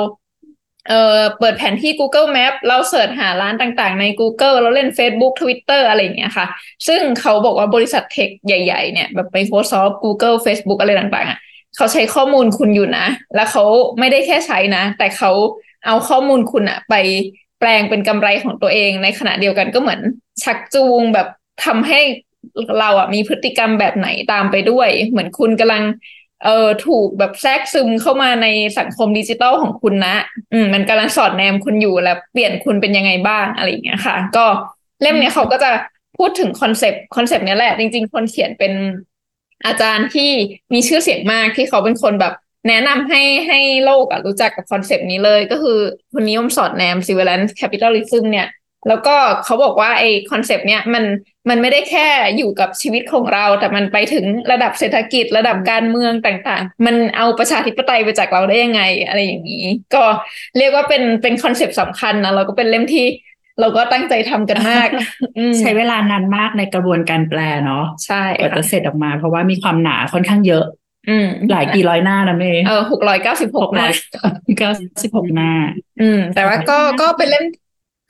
เอ่อเปิดแผนที่ Google Map เราเสิร์ชหาร้านต่างๆ ใน Google เราเล่น Facebook Twitter อะไรอย่างเงี้ยค่ะ ซึ่งเขาบอกว่าบริษัทเทคใหญ่ๆ เนี่ยแบบ Microsoft Google Facebook อะไรต่างๆอะเขาใช้ข้อมูลคุณอยู่นะ แล้วเขาไม่ได้แค่ใช้นะ แต่เขาเอาข้อมูลคุณอะไปแปลงเป็นกำไรของตัวเอง ในขณะเดียวกันก็เหมือนชักจูงแบบทำให้เราอะมีพฤติกรรมแบบไหนตามไปด้วย เหมือนคุณกำลัง เออถูกแบบแทรกซึมเข้ามาในสังคมดิจิตอลของคุณนะ อืมมันกำลังสอดแนมคุณอยู่แล้วเปลี่ยนคุณเป็นยังไงบ้างอะไรอย่างเงี้ยค่ะ ก็เล่มเนี้ยเขาก็จะพูดถึง concept concept นี้แหละ จริง ๆ คนเขียนเป็นอาจารย์ที่มีชื่อเสียงมากที่เขาเป็นคนแบบแนะนำให้ให้โลกอะรู้จักกับคอนเซปต์นี้เลย ก็คือทุนนิยมสอดแนม surveillance capitalism เนี่ย แล้วก็เขาบอกว่าไอ้คอนเซปต์เนี้ยมันมันไม่ได้แค่อยู่กับชีวิตของเรา แต่มันไปถึงระดับเศรษฐกิจระดับการเมืองต่างๆ มันเอาประชาธิปไตยไปจากเราได้ยังไง อะไรอย่างนี้ ก็เรียกว่าเป็นเป็นคอนเซปต์สำคัญนะเราก็เป็นเล่มที่เราก็ตั้งใจทำกันมาก ใช้เวลานานมากในกระบวนการแปลเนาะใช่กว่าจะเสร็จออกมา เพราะว่ามีความหนาค่อนข้างเยอะอืมหลายกี่ร้อยหน้านะเมย์เออหกร้อยเก้าสิบหกนะเก้าสิบหกหน้า อืม แต่ว่าก็ก็เป็นเล่ม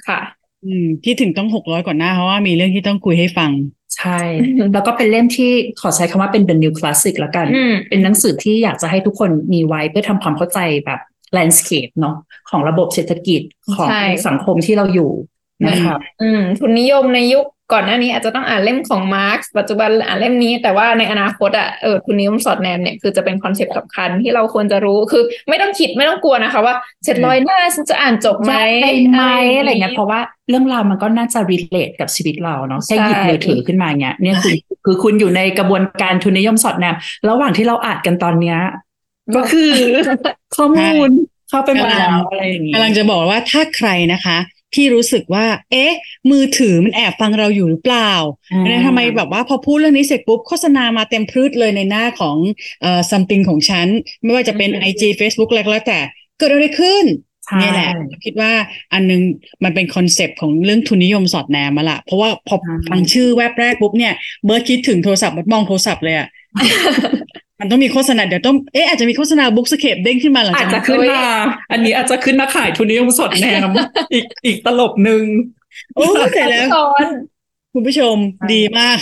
ค่ะ อืมที่ถึงต้องหกร้อยก่อนหน้าเพราะว่ามีเรื่องที่ต้องคุยให้ฟัง ใช่ แล้วก็เป็นเล่มที่ขอใช้คำว่าเป็น the new classic แล้วกันอืมเป็นหนังสือที่อยากจะให้ทุกคนมีไว้เพื่อทำความเข้าใจแบบ landscape เนาะของระบบเศรษฐกิจของใช่สังคมที่เราอยู่นะครับอืมทุนนิยมในยุค ก่อนหน้านี้อาจจะต้องอ่านเล่มของมาร์กปัจจุบันอ่านเล่มนี้ แต่ว่าในอนาคตอะเออทุนนิยมสอดแนมเนี่ยคือจะเป็นคอนเซปต์สำคัญที่เราควรจะรู้คือ ไม่ต้องคิดไม่ต้องกลัวนะคะว่าเจ็ดร้อยหน้าฉันจะอ่านจบไหมได้ไหมอะไรเงี้ยเพราะว่าเรื่องราวมันก็น่าจะ relate กับชีวิตเราเนาะแค่หยิบใช่มือถือขึ้นมาเนี้ยเนี่ยคือคือคุณอยู่ในกระบวนการทุนนิยมสอดแนมระหว่างที่เราอ่านกันตอนเนี้ยก็คือข้อมูลเข้าไปหมดแล้วอะไรอย่างงี้กำลังจะบอกว่าถ้าใครนะคะ ที่รู้สึกว่า เอ๊ะ มือถือมันแอบฟังเราอยู่หรือเปล่าอ่าแล้วทำไมแบบว่าพอพูดเรื่องนี้เสร็จปุ๊บ โฆษณามาเต็มพืชเลยในหน้าของเอ่อ something ของฉัน ไม่ว่าจะเป็น IG Facebook อะไรก็แล้วแต่เกิดอะไรขึ้นใช่เนี่ยแหละคิดว่าอันนึงมันเป็นคอนเซปต์ของเรื่องทุนนิยมสอดแนมมาละเพราะว่าพอใช่ฟังชื่อแวบแรกปุ๊บเนี่ยเบิร์ดคิดถึงโทรศัพท์เบิร์ดมองโทรศัพท์เลยอะ มันต้องมีโฆษณาเดี๋ยวต้องเอ๊ะอาจจะมีโฆษณา Bookscape เด้งขึ้นมาหลังจากนั้นอาจจากจะขึ้นมา อันนี้อาจจะขึ้นมาขายทุนนิยมสอดแนมอีกอีกตลบหนึ่งโอ้แต่แล้วตอนคุณผู้ชมใช่ดีมาก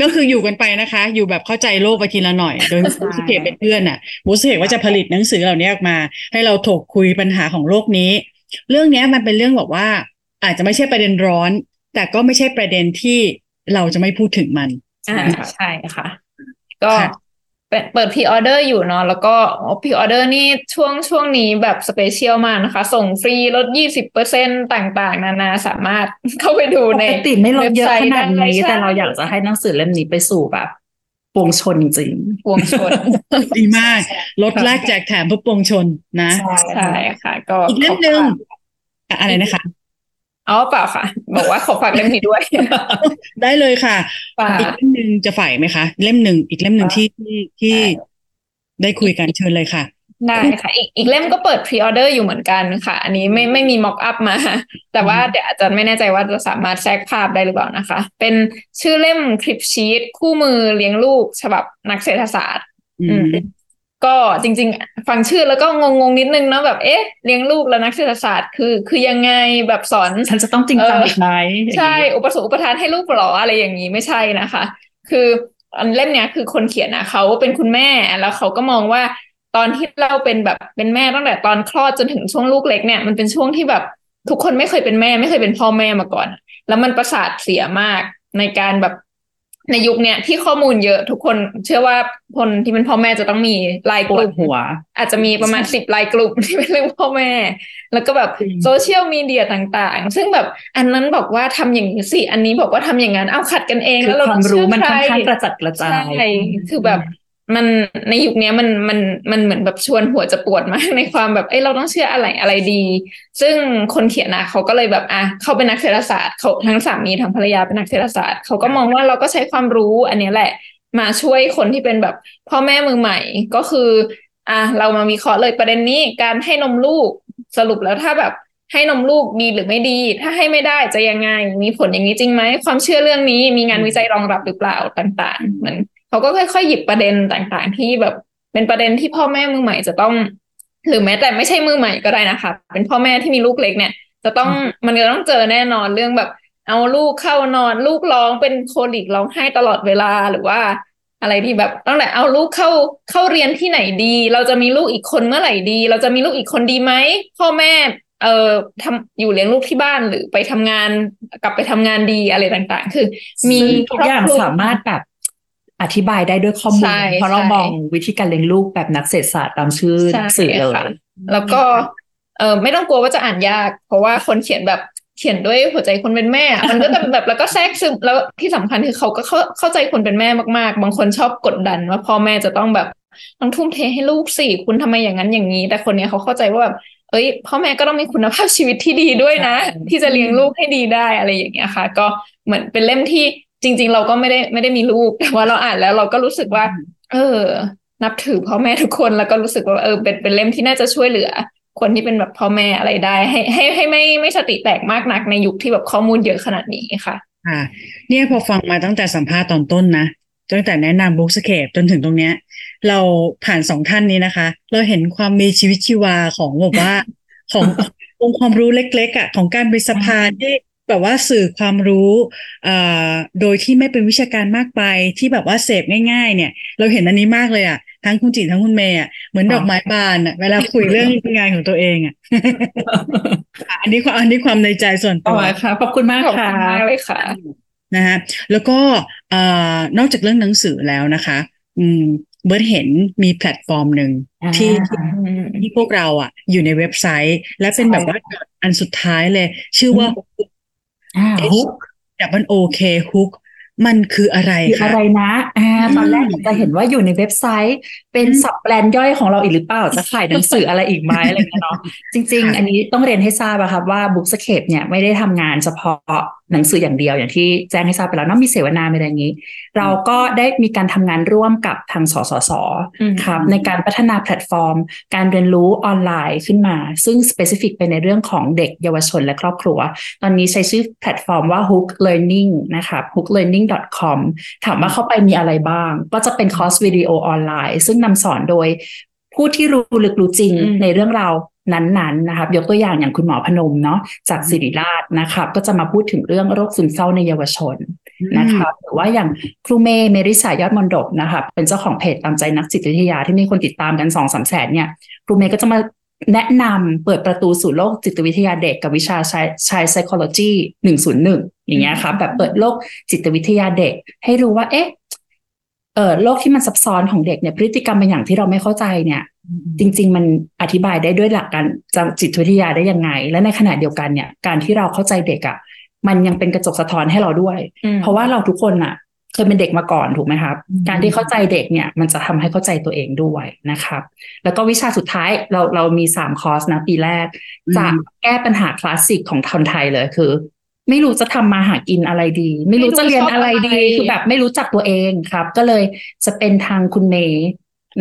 ก็คืออยู่กันไปนะคะ อยู่แบบเข้าใจโลกไปทีละหน่อย โดย Bookscape เป็นเพื่อนอะ Bookscape ว่าจะผลิตหนังสือเหล่านี้ออกมา ให้เราถกคุยปัญหาของโลกนี้ เรื่องเนี้ยมันเป็นเรื่องแบบว่า อาจจะไม่ใช่ประเด็นร้อน แต่ก็ไม่ใช่ประเด็นที่เราจะไม่พูดถึงมันอ่าใช่ค่ะ ก็ค่ะ เปิดเปิดพรีออเดอร์อยู่เนาะแล้วก็พรีออเดอร์นี่ช่วงช่วงนี้แบบ special มากนะคะ ส่งฟรีลดยี่สิบเปอร์เซ็นต์่าง ๆ นานาสามารถเข้าไปดูปในกติไม่ลดเยอะขนาดเว็บไซต์ได้นี้ใช่แต่เราอยากจะให้หนังสือเล่มนี้ไปสู่แบบปวงชนจริงปวงชน ดีมากลดแลกแจกแถมเพื่อปวงชนนะใช่ค่ะก็อีกเล่มหนึ่งอะอะไรนะคะ อ๋อเปล่าค่ะ บอกว่าขอฝากเล่มนี้ด้วย ได้เลยค่ะฝากอีกเล่มหนึ่งจะฝ่ายไหมคะ เล่มหนึ่งอีกเล่มหนึ่งที่ที่ที่ได้คุยกันเชิญเลยค่ะได้ค่ะอีกอีกเล่มก็เปิดพรีออเดอร์อยู่เหมือนกันค่ะ อันนี้ไม่ไม่มีม็อกอัพมา แต่ว่าเดี๋ยวอาจจะไม่แน่ใจว่าจะสามารถแทรกภาพได้หรือเปล่านะคะ เป็นชื่อเล่มคลิปชีตคู่มือเลี้ยงลูก ฉบับนักเศรษฐศาสตร์อือืมม ก็จริง ๆ ฟังชื่อแล้วก็งงๆนิดนึงเนาะแบบเอ๊ะเลี้ยงลูกแล้วนักเศรษฐศาสตร์คือ คือยังไงแบบสอนๆฉันจะต้องจริงจังเอออีกไหมใช่ อุปสมอุปทานให้ลูกเหรออะไรอย่างนี้ไม่ใช่นะคะ คืออันเล่มเนี้ยคือคนเขียนนะเขาเป็นคุณแม่แล้วเขาก็มองว่าตอนที่เราเป็นแบบเป็นแม่ตั้งแต่ตอนคลอดจนถึงช่วงลูกเล็กเนี่ยมันเป็นช่วงที่แบบทุกคนไม่เคยเป็นแม่ ไม่เคยเป็นพ่อแม่มาก่อน แล้วมันประสาทเสียมากในการแบบ ในยุคเนี้ยที่ข้อมูลเยอะทุกคน เชื่อว่าคนที่เป็นพ่อแม่จะต้องมีไลน์กลุ่มปวดหัว อาจจะมีประมาณสิบไลน์กลุ่มที่เป็นเรื่องพ่อแม่ แล้วก็แบบจริงโซเชียลมีเดียต่างๆ ซึ่งแบบอันนั้นบอกว่าทำอย่างนี้สิอันนี้บอกว่าทำอย่างนั้นเอาขัดกันเองคือแล้วเราต้องรู้เชื่อใคร ความรู้มันค่รอนข้างกระจัดกระจายใช่คือแบบ มันในยุคนี้มันมันมันเหมือนแบบชวนหัวจะปวดมากในความแบบเอ้เราต้องเชื่ออะไรอะไรดี ซึ่งคนเขียนนะเขาก็เลยแบบอะเขาเป็นนักเศรษฐศาสตร์เขาทั้งสามีทั้งภรรยาเป็นนักเศรษฐศาสตร์เขาก็มองว่าเราก็ใช้ความรู้อันนี้แหละ มาช่วยคนที่เป็นแบบพ่อแม่มือใหม่ก็คืออะเรามาวิเคราะห์เลยประเด็นนี้การให้นมลูกสรุปแล้วถ้าแบบให้นมลูกดีหรือไม่ดี ถ้าให้ไม่ได้จะยังไง มีผลอย่างนี้จริงไหมความเชื่อเรื่องนี้มีงานวิจัยรองรับหรือเปล่าต่าง ๆ เหมือน เขาก็ค่อยๆหยิบประเด็นต่างๆ ที่แบบเป็นประเด็นที่พ่อแม่มือใหม่จะต้อง หรือแม้แต่ไม่ใช่มือใหม่ก็ได้นะคะ เป็นพ่อแม่ที่มีลูกเล็กเนี่ย จะต้องมันจะต้องเจอแน่นอนเรื่องแบบ เอาลูกเข้านอน ลูกร้องเป็นโคลิกร้องไห้ตลอดเวลาหรือว่าอะไรที่แบบตั้งแต่เอาลูกเข้าเข้าเรียนที่ไหนดี เราจะมีลูกอีกคนเมื่อไหร่ดี เราจะมีลูกอีกคนดีไหมพ่อแม่ เอ่อทำอยู่เลี้ยงลูกที่บ้านหรือไปทำงานกลับไปทำงานดีอะไรต่างๆ คือ มีซึ่งทุกอย่างครบคลุมสามารถแบบ อธิบายได้ด้วยข้อมูลใช่เพราะเราใช่มองวิธีการเลี้ยงลูกแบบนักเศรษฐศาสตร์ตามชื่อใช่สื่อเลยค่ะแล้วก็เออไม่ต้องกลัวว่าจะอ่านยาก เพราะว่าคนเขียนแบบเขียนด้วยหัวใจคนเป็นแม่อะมันก็จะแบบแล้วก็แทรกซึมแล้วที่สำคัญคือเขาก็เข้าเข้าใจคนเป็นแม่มากๆ บางคนชอบกดดันว่าพ่อแม่จะต้องแบบต้องทุ่มเทให้ลูกสิคุณทำไมอย่างนั้นอย่างนี้ แต่คนเนี้ยเขาเข้าใจว่าแบบเอ้ยพ่อแม่ก็ต้องมีคุณภาพชีวิตที่ดีด้วยนะ ที่จะเลี้ยงลูกให้ดีได้อะไรอย่างเงี้ยค่ะ ก็เหมือนเป็นเล่มที่ จริง ๆ เราก็ไม่ได้ไม่ได้มีลูกแต่ว่าเราอ่านแล้วเราก็รู้สึกว่า เออ นับถือพ่อแม่ทุกคนแล้วก็รู้สึกว่าเออเป็นเป็นเล่มที่น่าจะช่วยเหลือ คนที่เป็นแบบพ่อแม่อะไรได้ ให้ให้ให้ไม่ไม่สติแตกมากนักในยุคที่แบบข้อมูลเยอะขนาดนี้ค่ะค่ะเนี่ยพอฟังมาตั้งแต่สัมภาษณ์ตอนต้นนะตั้งแต่แนะนำบุ๊กสเคปจนถึงตรงเนี้ย เราผ่านสองท่านนี้นะคะ เราเห็นความมีชีวิตชีวาของแบบว่า ขององค์ความรู้เล็กๆอะของการเป็นสภาที่ แบบว่าสื่อความรู้อ่าโดยที่ไม่เป็นวิชาการมากไปที่แบบว่าเสพง่ายๆ เนี่ย เราเห็นอันนี้มากเลยอะทั้งคุณจิตทั้งคุณเมย์อะเหมือนดอกไม้บานอะเวลาคุยเรื่องงานของตัวเองอะอันนี้ความอันนี้ความในใจส่วนต่ตัอวค่ะขอบคุณมากขอบค่ะคุณมากเลยค่ะนะฮะแล้วก็เอ่อนอกจากเรื่องหนังสือแล้วนะคะ อืมเบิร์ดเห็นมีแพลตฟอร์มหนึ่งอ่าที่ที่ที่พวกเราอะ อยู่ในเว็บไซต์ และเป็นใช่แบบว่าอันสุดท้ายเลย ชื่อว่าอ่า Hook double o k Hook มันคืออะไรคะคืออะไรนะอ่าอืมตอนแรกจะเห็นว่าอยู่ในเว็บไซต์ เป็นอืม sub brand ย่อยของเราอีกหรือเปล่า จะขายหนังสืออะไรอีกไหมอะไรเงี้ยเนาะจริงค่ะๆอันนี้ต้องเรียนให้ทราบอะครับว่า Bookscape เนี่ยไม่ได้ทำงานเฉพาะ หนังสืออย่างเดียวอย่างที่แจ้งให้ทราบไปแล้วเนอะมีเสวนามีอะไรอย่างนี้ เราก็ได้มีการทำงานร่วมกับทางสสสอืมครับในการพัฒนาแพลตฟอร์ม การเรียนรู้ออนไลน์ขึ้นมา ซึ่ง specific ไปในเรื่องของเด็กเยาวชนและครอบครัว ตอนนี้ใช้ชื่อแพลตฟอร์มว่า Hook Learning นะครับ hooklearning.com ถามว่าเข้าไปมีอะไรบ้าง ก็จะเป็นคอร์สวิดีโอออนไลน์ ซึ่งนำสอนโดย ผู้ที่รู้ลึกรู้จริงอืมในเรื่องราวนั้นๆนะครับยกตัวอย่างอย่างคุณหมอพนมเนาะจากศิริราชนะครับก็จะมาพูดถึงเรื่องโรคซึมเศร้าในเยาวชนนะครับหรือว่าอย่างครูเมย์เมริสายอดมนดบนะคะเป็นเจ้าของเพจตามใจนักจิตวิทยาที่มีคนติดตามกันสองสามแสนเนี่ยครูเมย์ก็จะมาแนะนำเปิดประตูสู่โลกจิตวิทยาเด็กกับวิชาชายชาย psychology หนึ่งศูนย์หนึ่งอย่างเงี้ยครับแบบเปิดโลกจิตวิทยาเด็ก ให้รู้ว่าเอ๊ะ เออโลกที่มันซับซ้อนของเด็กเนี่ยพฤติกรรมบางอย่างที่เราไม่เข้าใจเนี่ย จริง ๆ มันอธิบายได้ด้วยหลักการจิตวิทยาได้ยังไง และในขณะเดียวกันเนี่ย การที่เราเข้าใจเด็กอะ่ะมันยังเป็นกระจกสะท้อนให้เราด้วยอืมเพราะว่าเราทุกคนอะ เคยเป็นเด็กมาก่อนถูกไหมครับอืมการที่เข้าใจเด็กเนี่ย มันจะทำให้เข้าใจตัวเองด้วยนะครับ แล้วก็วิชาสุดท้ายเราเรามีสามคอร์สนะปีแรก จะแก้ปัญหาคลาสสิกของคนไทยเลยคือ ไม่รู้จะทำมาหากินอะไรดี ไม่รู้จะเรียนอะไรดี คือแบบไม่รู้จักตัวเองครับ ก็เลยจะเป็นทางคุณเมย์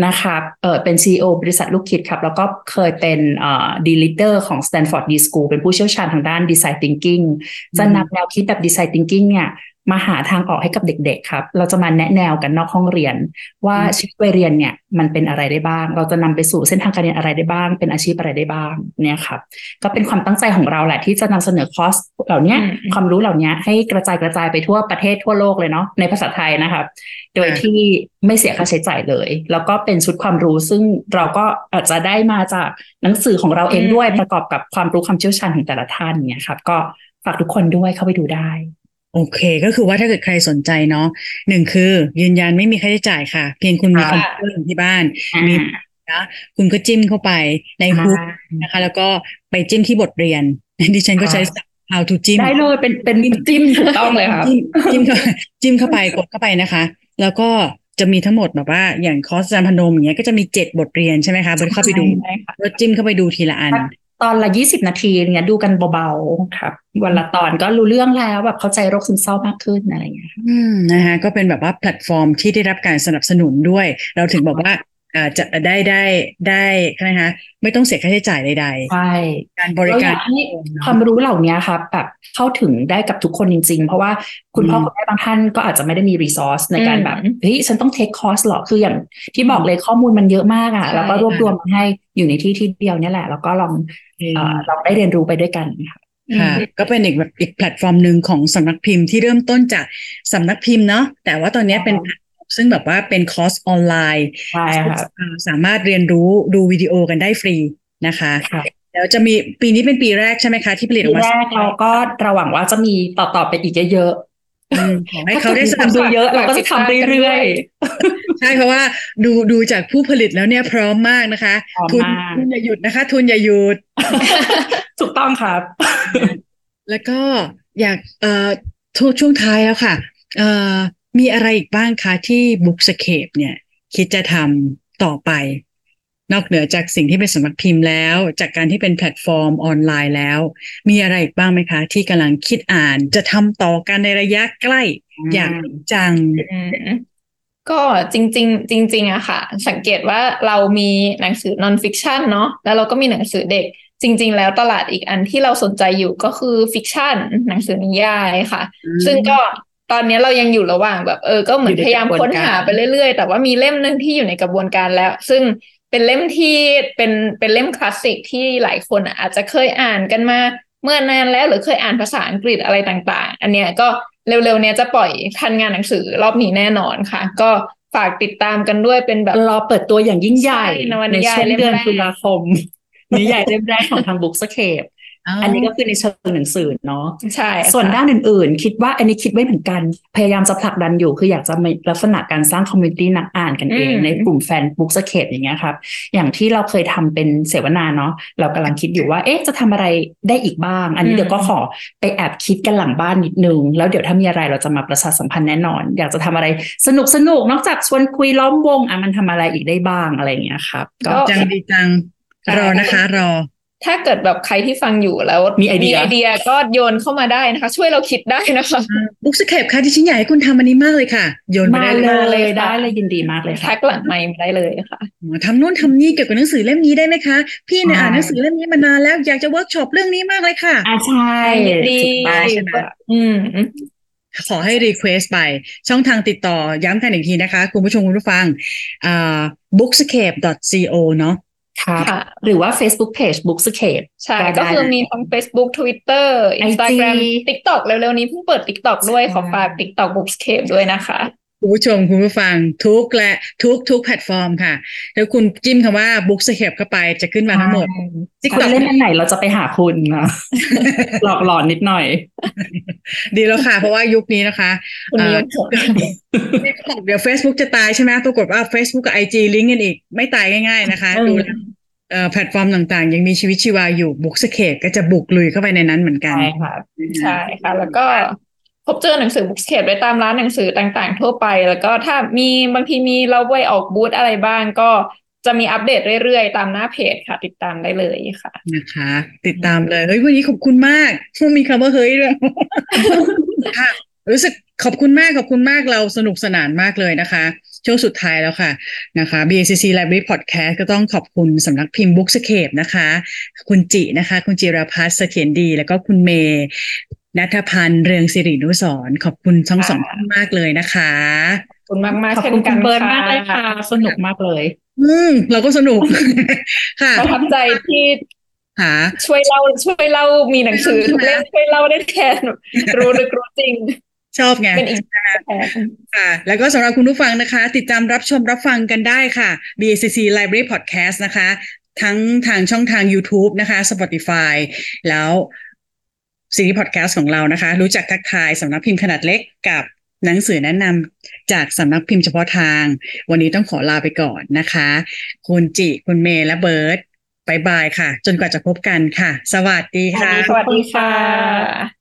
นะครับเออเป็น CEO บริษัทลูกคิดครับ แล้วก็เคยเป็นเอ่อดีลิเดอร์ของ Stanford D School เป็นผู้เชี่ยวชาญทางด้าน Design Thinking จะนำแนวคิดแบบ Design Thinking เนี่ยมาหาทางออกให้กับเด็กๆครับ เราจะมาแนะแนวกันนอกห้องเรียน ว่าอืมชีวิตวัยเรียนเนี่ยมันเป็นอะไรได้บ้าง เราจะนำไปสู่เส้นทางการเรียนอะไรได้บ้าง เป็นอาชีพอะไรได้บ้างเนี่ยครับ ก็เป็นความตั้งใจของเราแหละที่จะนำเสนอคอร์สเหล่าเนี้ยอืมอืมความรู้เหล่านี้ให้กระจายกระจายไปทั่วประเทศทั่วโลกเลยเนาะในภาษาไทยนะครับ โดยค่ะที่ไม่เสียค่าใช้จ่ายเลย แล้วก็เป็นชุดความรู้ซึ่งเราก็อาจจะได้มาจากหนังสือของเราเองด้วยประกอบกับความรู้ความเชี่ยวชาญของแต่ละท่านเนี่ยครับ ก็ฝากทุกคนด้วยเข้าไปดูได้ โอเค ก็คือว่าถ้าเกิดใครสนใจเนาะหนึ่งคือ ยืนยันไม่มีค่าใช้จ่ายค่ะ เพียงคุณมีคอมค่ะพิวเตอร์อยู่ที่บ้านอ่ามีนะคุณก็จิ้มเข้าไปในฮุกนะคะ แล้วก็ไปจิ้มที่บทเรียนดิฉันก็ใช้ how to จิ้มได้เลยเป็นเป็นจิ้มถูกต้องเลยครับจิ้มจิ้มเข้าจิ้มเข้าไปกดเข้าไปนะคะ แล้วก็จะมีทั้งหมดแบบว่า อย่างคอร์สอาจารย์พนมอย่างเงี้ยก็จะมีเจ็ดบทเรียนใช่ไหมคะเบิร์ดเข้าไปดูใช่ค่ะก็จิ้มเข้าไปดูทีละอัน ตอนละยี่สิบนาทีเนี่ยดูกันเบาๆครับวันละตอนก็รู้เรื่องแล้วแบบเข้าใจโรคซึมเศร้ามากขึ้นอะไรอย่างเงี้ยอืมนะคะก็เป็นแบบว่าแพลตฟอร์มที่ได้รับการสนับสนุนด้วย เราถึงบอกว่าอ่า จะได้ได้ได้นะคะไม่ต้องเสียค่าใช้จ่ายใดใช่ๆการบริเราอการยากให้ความรู้เหล่านี้ครับแบบเข้าถึงได้กับทุกคนจริง ๆ เพราะว่าคุณพ่ออืมคุณแม่บางท่านก็อาจจะไม่ได้มี resource ในการอืมแบบเฮ้ยฉันต้อง take course หรอคืออย่างที่บอกเลยข้อมูลมันเยอะมากอะใช่แล้วก็รวบรวมมาให้อยู่ในที่ที่เดียวเนี่ยแหละ แล้วก็ลองเอ่อลองได้เรียนรู้ไปด้วยกันค่ะค่ะก็เป็นอีกแบบอีกแพลตฟอร์มหนึ่งของสำนักพิมพ์ที่เริ่มต้นจากสำนักพิมพ์เนาะแต่ว่าตอนนี้เป็น ซึ่งแบบว่าเป็นคอร์สออนไลน์ใช่ค่ะอ่าสามารถเรียนรู้ดูวิดีโอกันได้ฟรีนะคะค่ะแล้วจะมีปีนี้เป็นปีแรกใช่ไหมคะ ที่ผลิตอปีอกมาแรกเราก็ระหวังว่าจะมีต่อๆไปอีกเยอะอืมขอให้เขาได้สถ้นับคนสดูนุนเยอะเราก็จะทำเรื่อยใช่เพราะว่าดูดูจากผู้ผลิตแล้วเนี่ยพร้อมมากนะคะพร้อมทุนมากทุนอย่าหยุดนะคะ ทุนอย่าหยุดๆถูกต้องครับ แล้วก็อยากเอ่อช่วงช่วงท้ายแล้วค่ะ เอ่อ มีอะไรอีกบ้างคะที่ Bookscape เนี่ย คิดจะทำต่อไป นอกเหนือจากสิ่งที่เป็นสำนักพิมพ์แล้ว จากการที่เป็นแพลตฟอร์มออนไลน์แล้ว มีอะไรอีกบ้างไหมคะ ที่กำลังคิดอ่านจะทำต่อกันในระยะใกล้อยากจังอืมก็จริง ๆ จริง ๆอะค่ะ สังเกตว่าเรามีหนังสือ non-fiction เนาะแล้วเราก็มีหนังสือเด็ก จริง ๆ แล้วตลาดอีกอันที่เราสนใจอยู่ก็คือ fiction หนังสือนิยายค่ะอืมซึ่งก็ ตอนนี้เรายังอยู่ระหว่างแบบเออก็เหมือนอยู่ในพยายามกระบวนค้นหาการไปเรื่อยๆ แต่ว่ามีเล่มหนึ่งที่อยู่ในกระบวนการแล้ว ซึ่งเป็นเล่มที่เป็นเป็นเล่มคลาสสิกที่หลายคนอาจจะเคยอ่านกันมาเมื่อนานแล้วหรือเคยอ่านภาษาอังกฤษอะไรต่างๆ อันเนี้ยก็เร็วๆเนี้ยจะปล่อยทันงานหนังสือรอบนี้แน่นอนค่ะ ก็ฝากติดตามกันด้วยเป็นแบบรอเปิดตัวอย่างยิ่งใหญ่ใช่นวนิในยายช่วงเล่มเดือนแรกตุลาคมนิยายเล่มแรกของทาง Bookscape อันนี้ก็คือในเชิงหนังสือเนาะใช่ค่ะส่วนด้านอื่นๆ คิดว่าอันนี้คิดไว้เหมือนกัน พยายามจะผลักดันอยู่ คืออยากจะมีลักษณะการสร้าง community นักอ่านกันเองอืมในกลุ่มแฟน Bookscape อย่างเงี้ยครับ อย่างที่เราเคยทำเป็นเสวนาเนาะเรากำลังคิดอยู่ว่าเอ๊ะจะทำอะไรได้อีกบ้าง อันนี้เดี๋ยวก็ขอไปแอบคิดกันหลังบ้านนิดนึง แล้วเดี๋ยวถ้ามีอะไรเราจะมาประชาสัมพันธ์แน่นอน อยากจะทำอะไรสนุกสนุกๆนอกจากชวนคุยล้อมวงอะมันทำอะไรอีกได้บ้างอะไรอย่างเงี้ยครับก็จังดีจังรอนะคะรอ ถ้าเกิดแบบใครที่ฟังอยู่แล้วมีไอเดียไอเดียก็โยนเข้ามาได้นะคะ ช่วยเราคิดได้นะคะ Bookscape ค่ะที่ฉันอยากให้คุณทำอันนี้มากเลยค่ะ โยนมามาได้เลเลยมาเลยยค่ะได้เลยยินดีมากเลยค่ะทักหลังไมค์มาได้เลยค่ะทำนู่นทำนี่เกี่ยวกับหนังสือเล่มนี้ได้ไหมคะ พี่เนี่ยใช่อ่านหนังสือเล่มนี้มานานแล้วอยากจะเวิร์กช็อปเรื่องนี้มากเลยค่ะอ่าใช่ดีถูกต้องใช่ไหมอืมขอให้ request ไป ช่องทางติดต่อย้ำกันอีกทีนะคะ คุณผู้ชมคุณผู้ฟังอ่า bookscape.co เนาะ ครับค่ะหรือว่า Facebook Page Bookscape ใช่ได้ก็คือได้มีทั้ง Facebook Twitter Instagram TikTok เร็วๆนี้เพิ่งเปิด TikTok ด้วยใช่ขอฝาก TikTok Bookscape ด้วยนะคะ คุณผู้ชมคุณผู้ฟังทุกและทุกทุกแพลตฟอร์มค่ะแล้วคุณจิ้มคำว่า bookscape เข้าไปจะขึ้นมาทั้งหมดที่คุณเล่นอันไหนเราจะไปหาคุณนะหลอกหลอนนิดหน่อย ดีแล้วค่ะ เพราะว่ายุคนี้นะคะคุณนิยมผลเดี๋ยว Facebook จะตายใช่ไหมปรากฏว่า Facebook กับ IG ลิงก์กันอีก ไม่ตายง่าย ๆ นะคะเออดูแล้วเอ่อแพลตฟอร์มต่างๆ ยังมีชีวิตชีวาอยู่ Bookscape ก็จะบุกลุยเข้าไปในนั้นเหมือนกัน ใช่ค่ะ ใช่ค่ะ แล้วก็ พบเจอหนังสือ Bookscape ได้ตามร้านหนังสือต่างๆ ทั่วไป แล้วก็ถ้ามีบางทีมีเราไปออกบูธอะไรบ้างก็จะมีอัปเดตเรื่อยๆ ตามหน้าเพจค่ะ ติดตามได้เลยค่ะ นะคะ ติดตามเลย เฮ้ยวันนี้ขอบคุณมากช่วงมีคำว่าเฮ้ยด้วยค่ะรู้สึกขอบคุณมากขอบคุณมากเราสนุกสนานมากเลยนะคะ ช่วงสุดท้ายแล้วค่ะนะคะ BACC Library Podcast ก็ต้องขอบคุณสำนักพิมพ์ Bookscape นะคะ คุณจินะคะ คุณจิราพัฒน์เสถียรดี แล้วก็คุณเมย์ นัทพันธ์เรืองสิรินุสรณ์ขอบคุณทั้งสองท่านมากเลยนะคะขอบคุณมากๆขอบเช่นคุณกัคุนณเบิร์นค่ะมากเลยค่ะ สนุกมากเลย อืมเราก็สนุก ค่ะประทับใจที่ค่ะช่วยเล่าช่วยเล่ามีหนังสือทุกเล่มช่วยเล่าได้แทนรู้ลึกรู้จริงชอบไงเป็นอีกแทนค่ะ แล้วก็สำหรับคุณผู้ฟังนะคะ ติดตามรับชมรับฟังกันได้ค่ะ BACC Library Podcast นะคะ ทั้งทางช่องทาง YouTube นะคะ Spotify แล้ว ซีรีส์พอดแคสต์ของเรานะคะ รู้จักทักทายสำนักพิมพ์ขนาดเล็กกับหนังสือแนะนำจากสำนักพิมพ์เฉพาะทาง วันนี้ต้องขอลาไปก่อนนะคะ คุณจิ คุณเมย์และเบิร์ตบายบายค่ะ จนกว่าจะพบกันค่ะ สวัสดีค่ะ สวัสดีค่ะ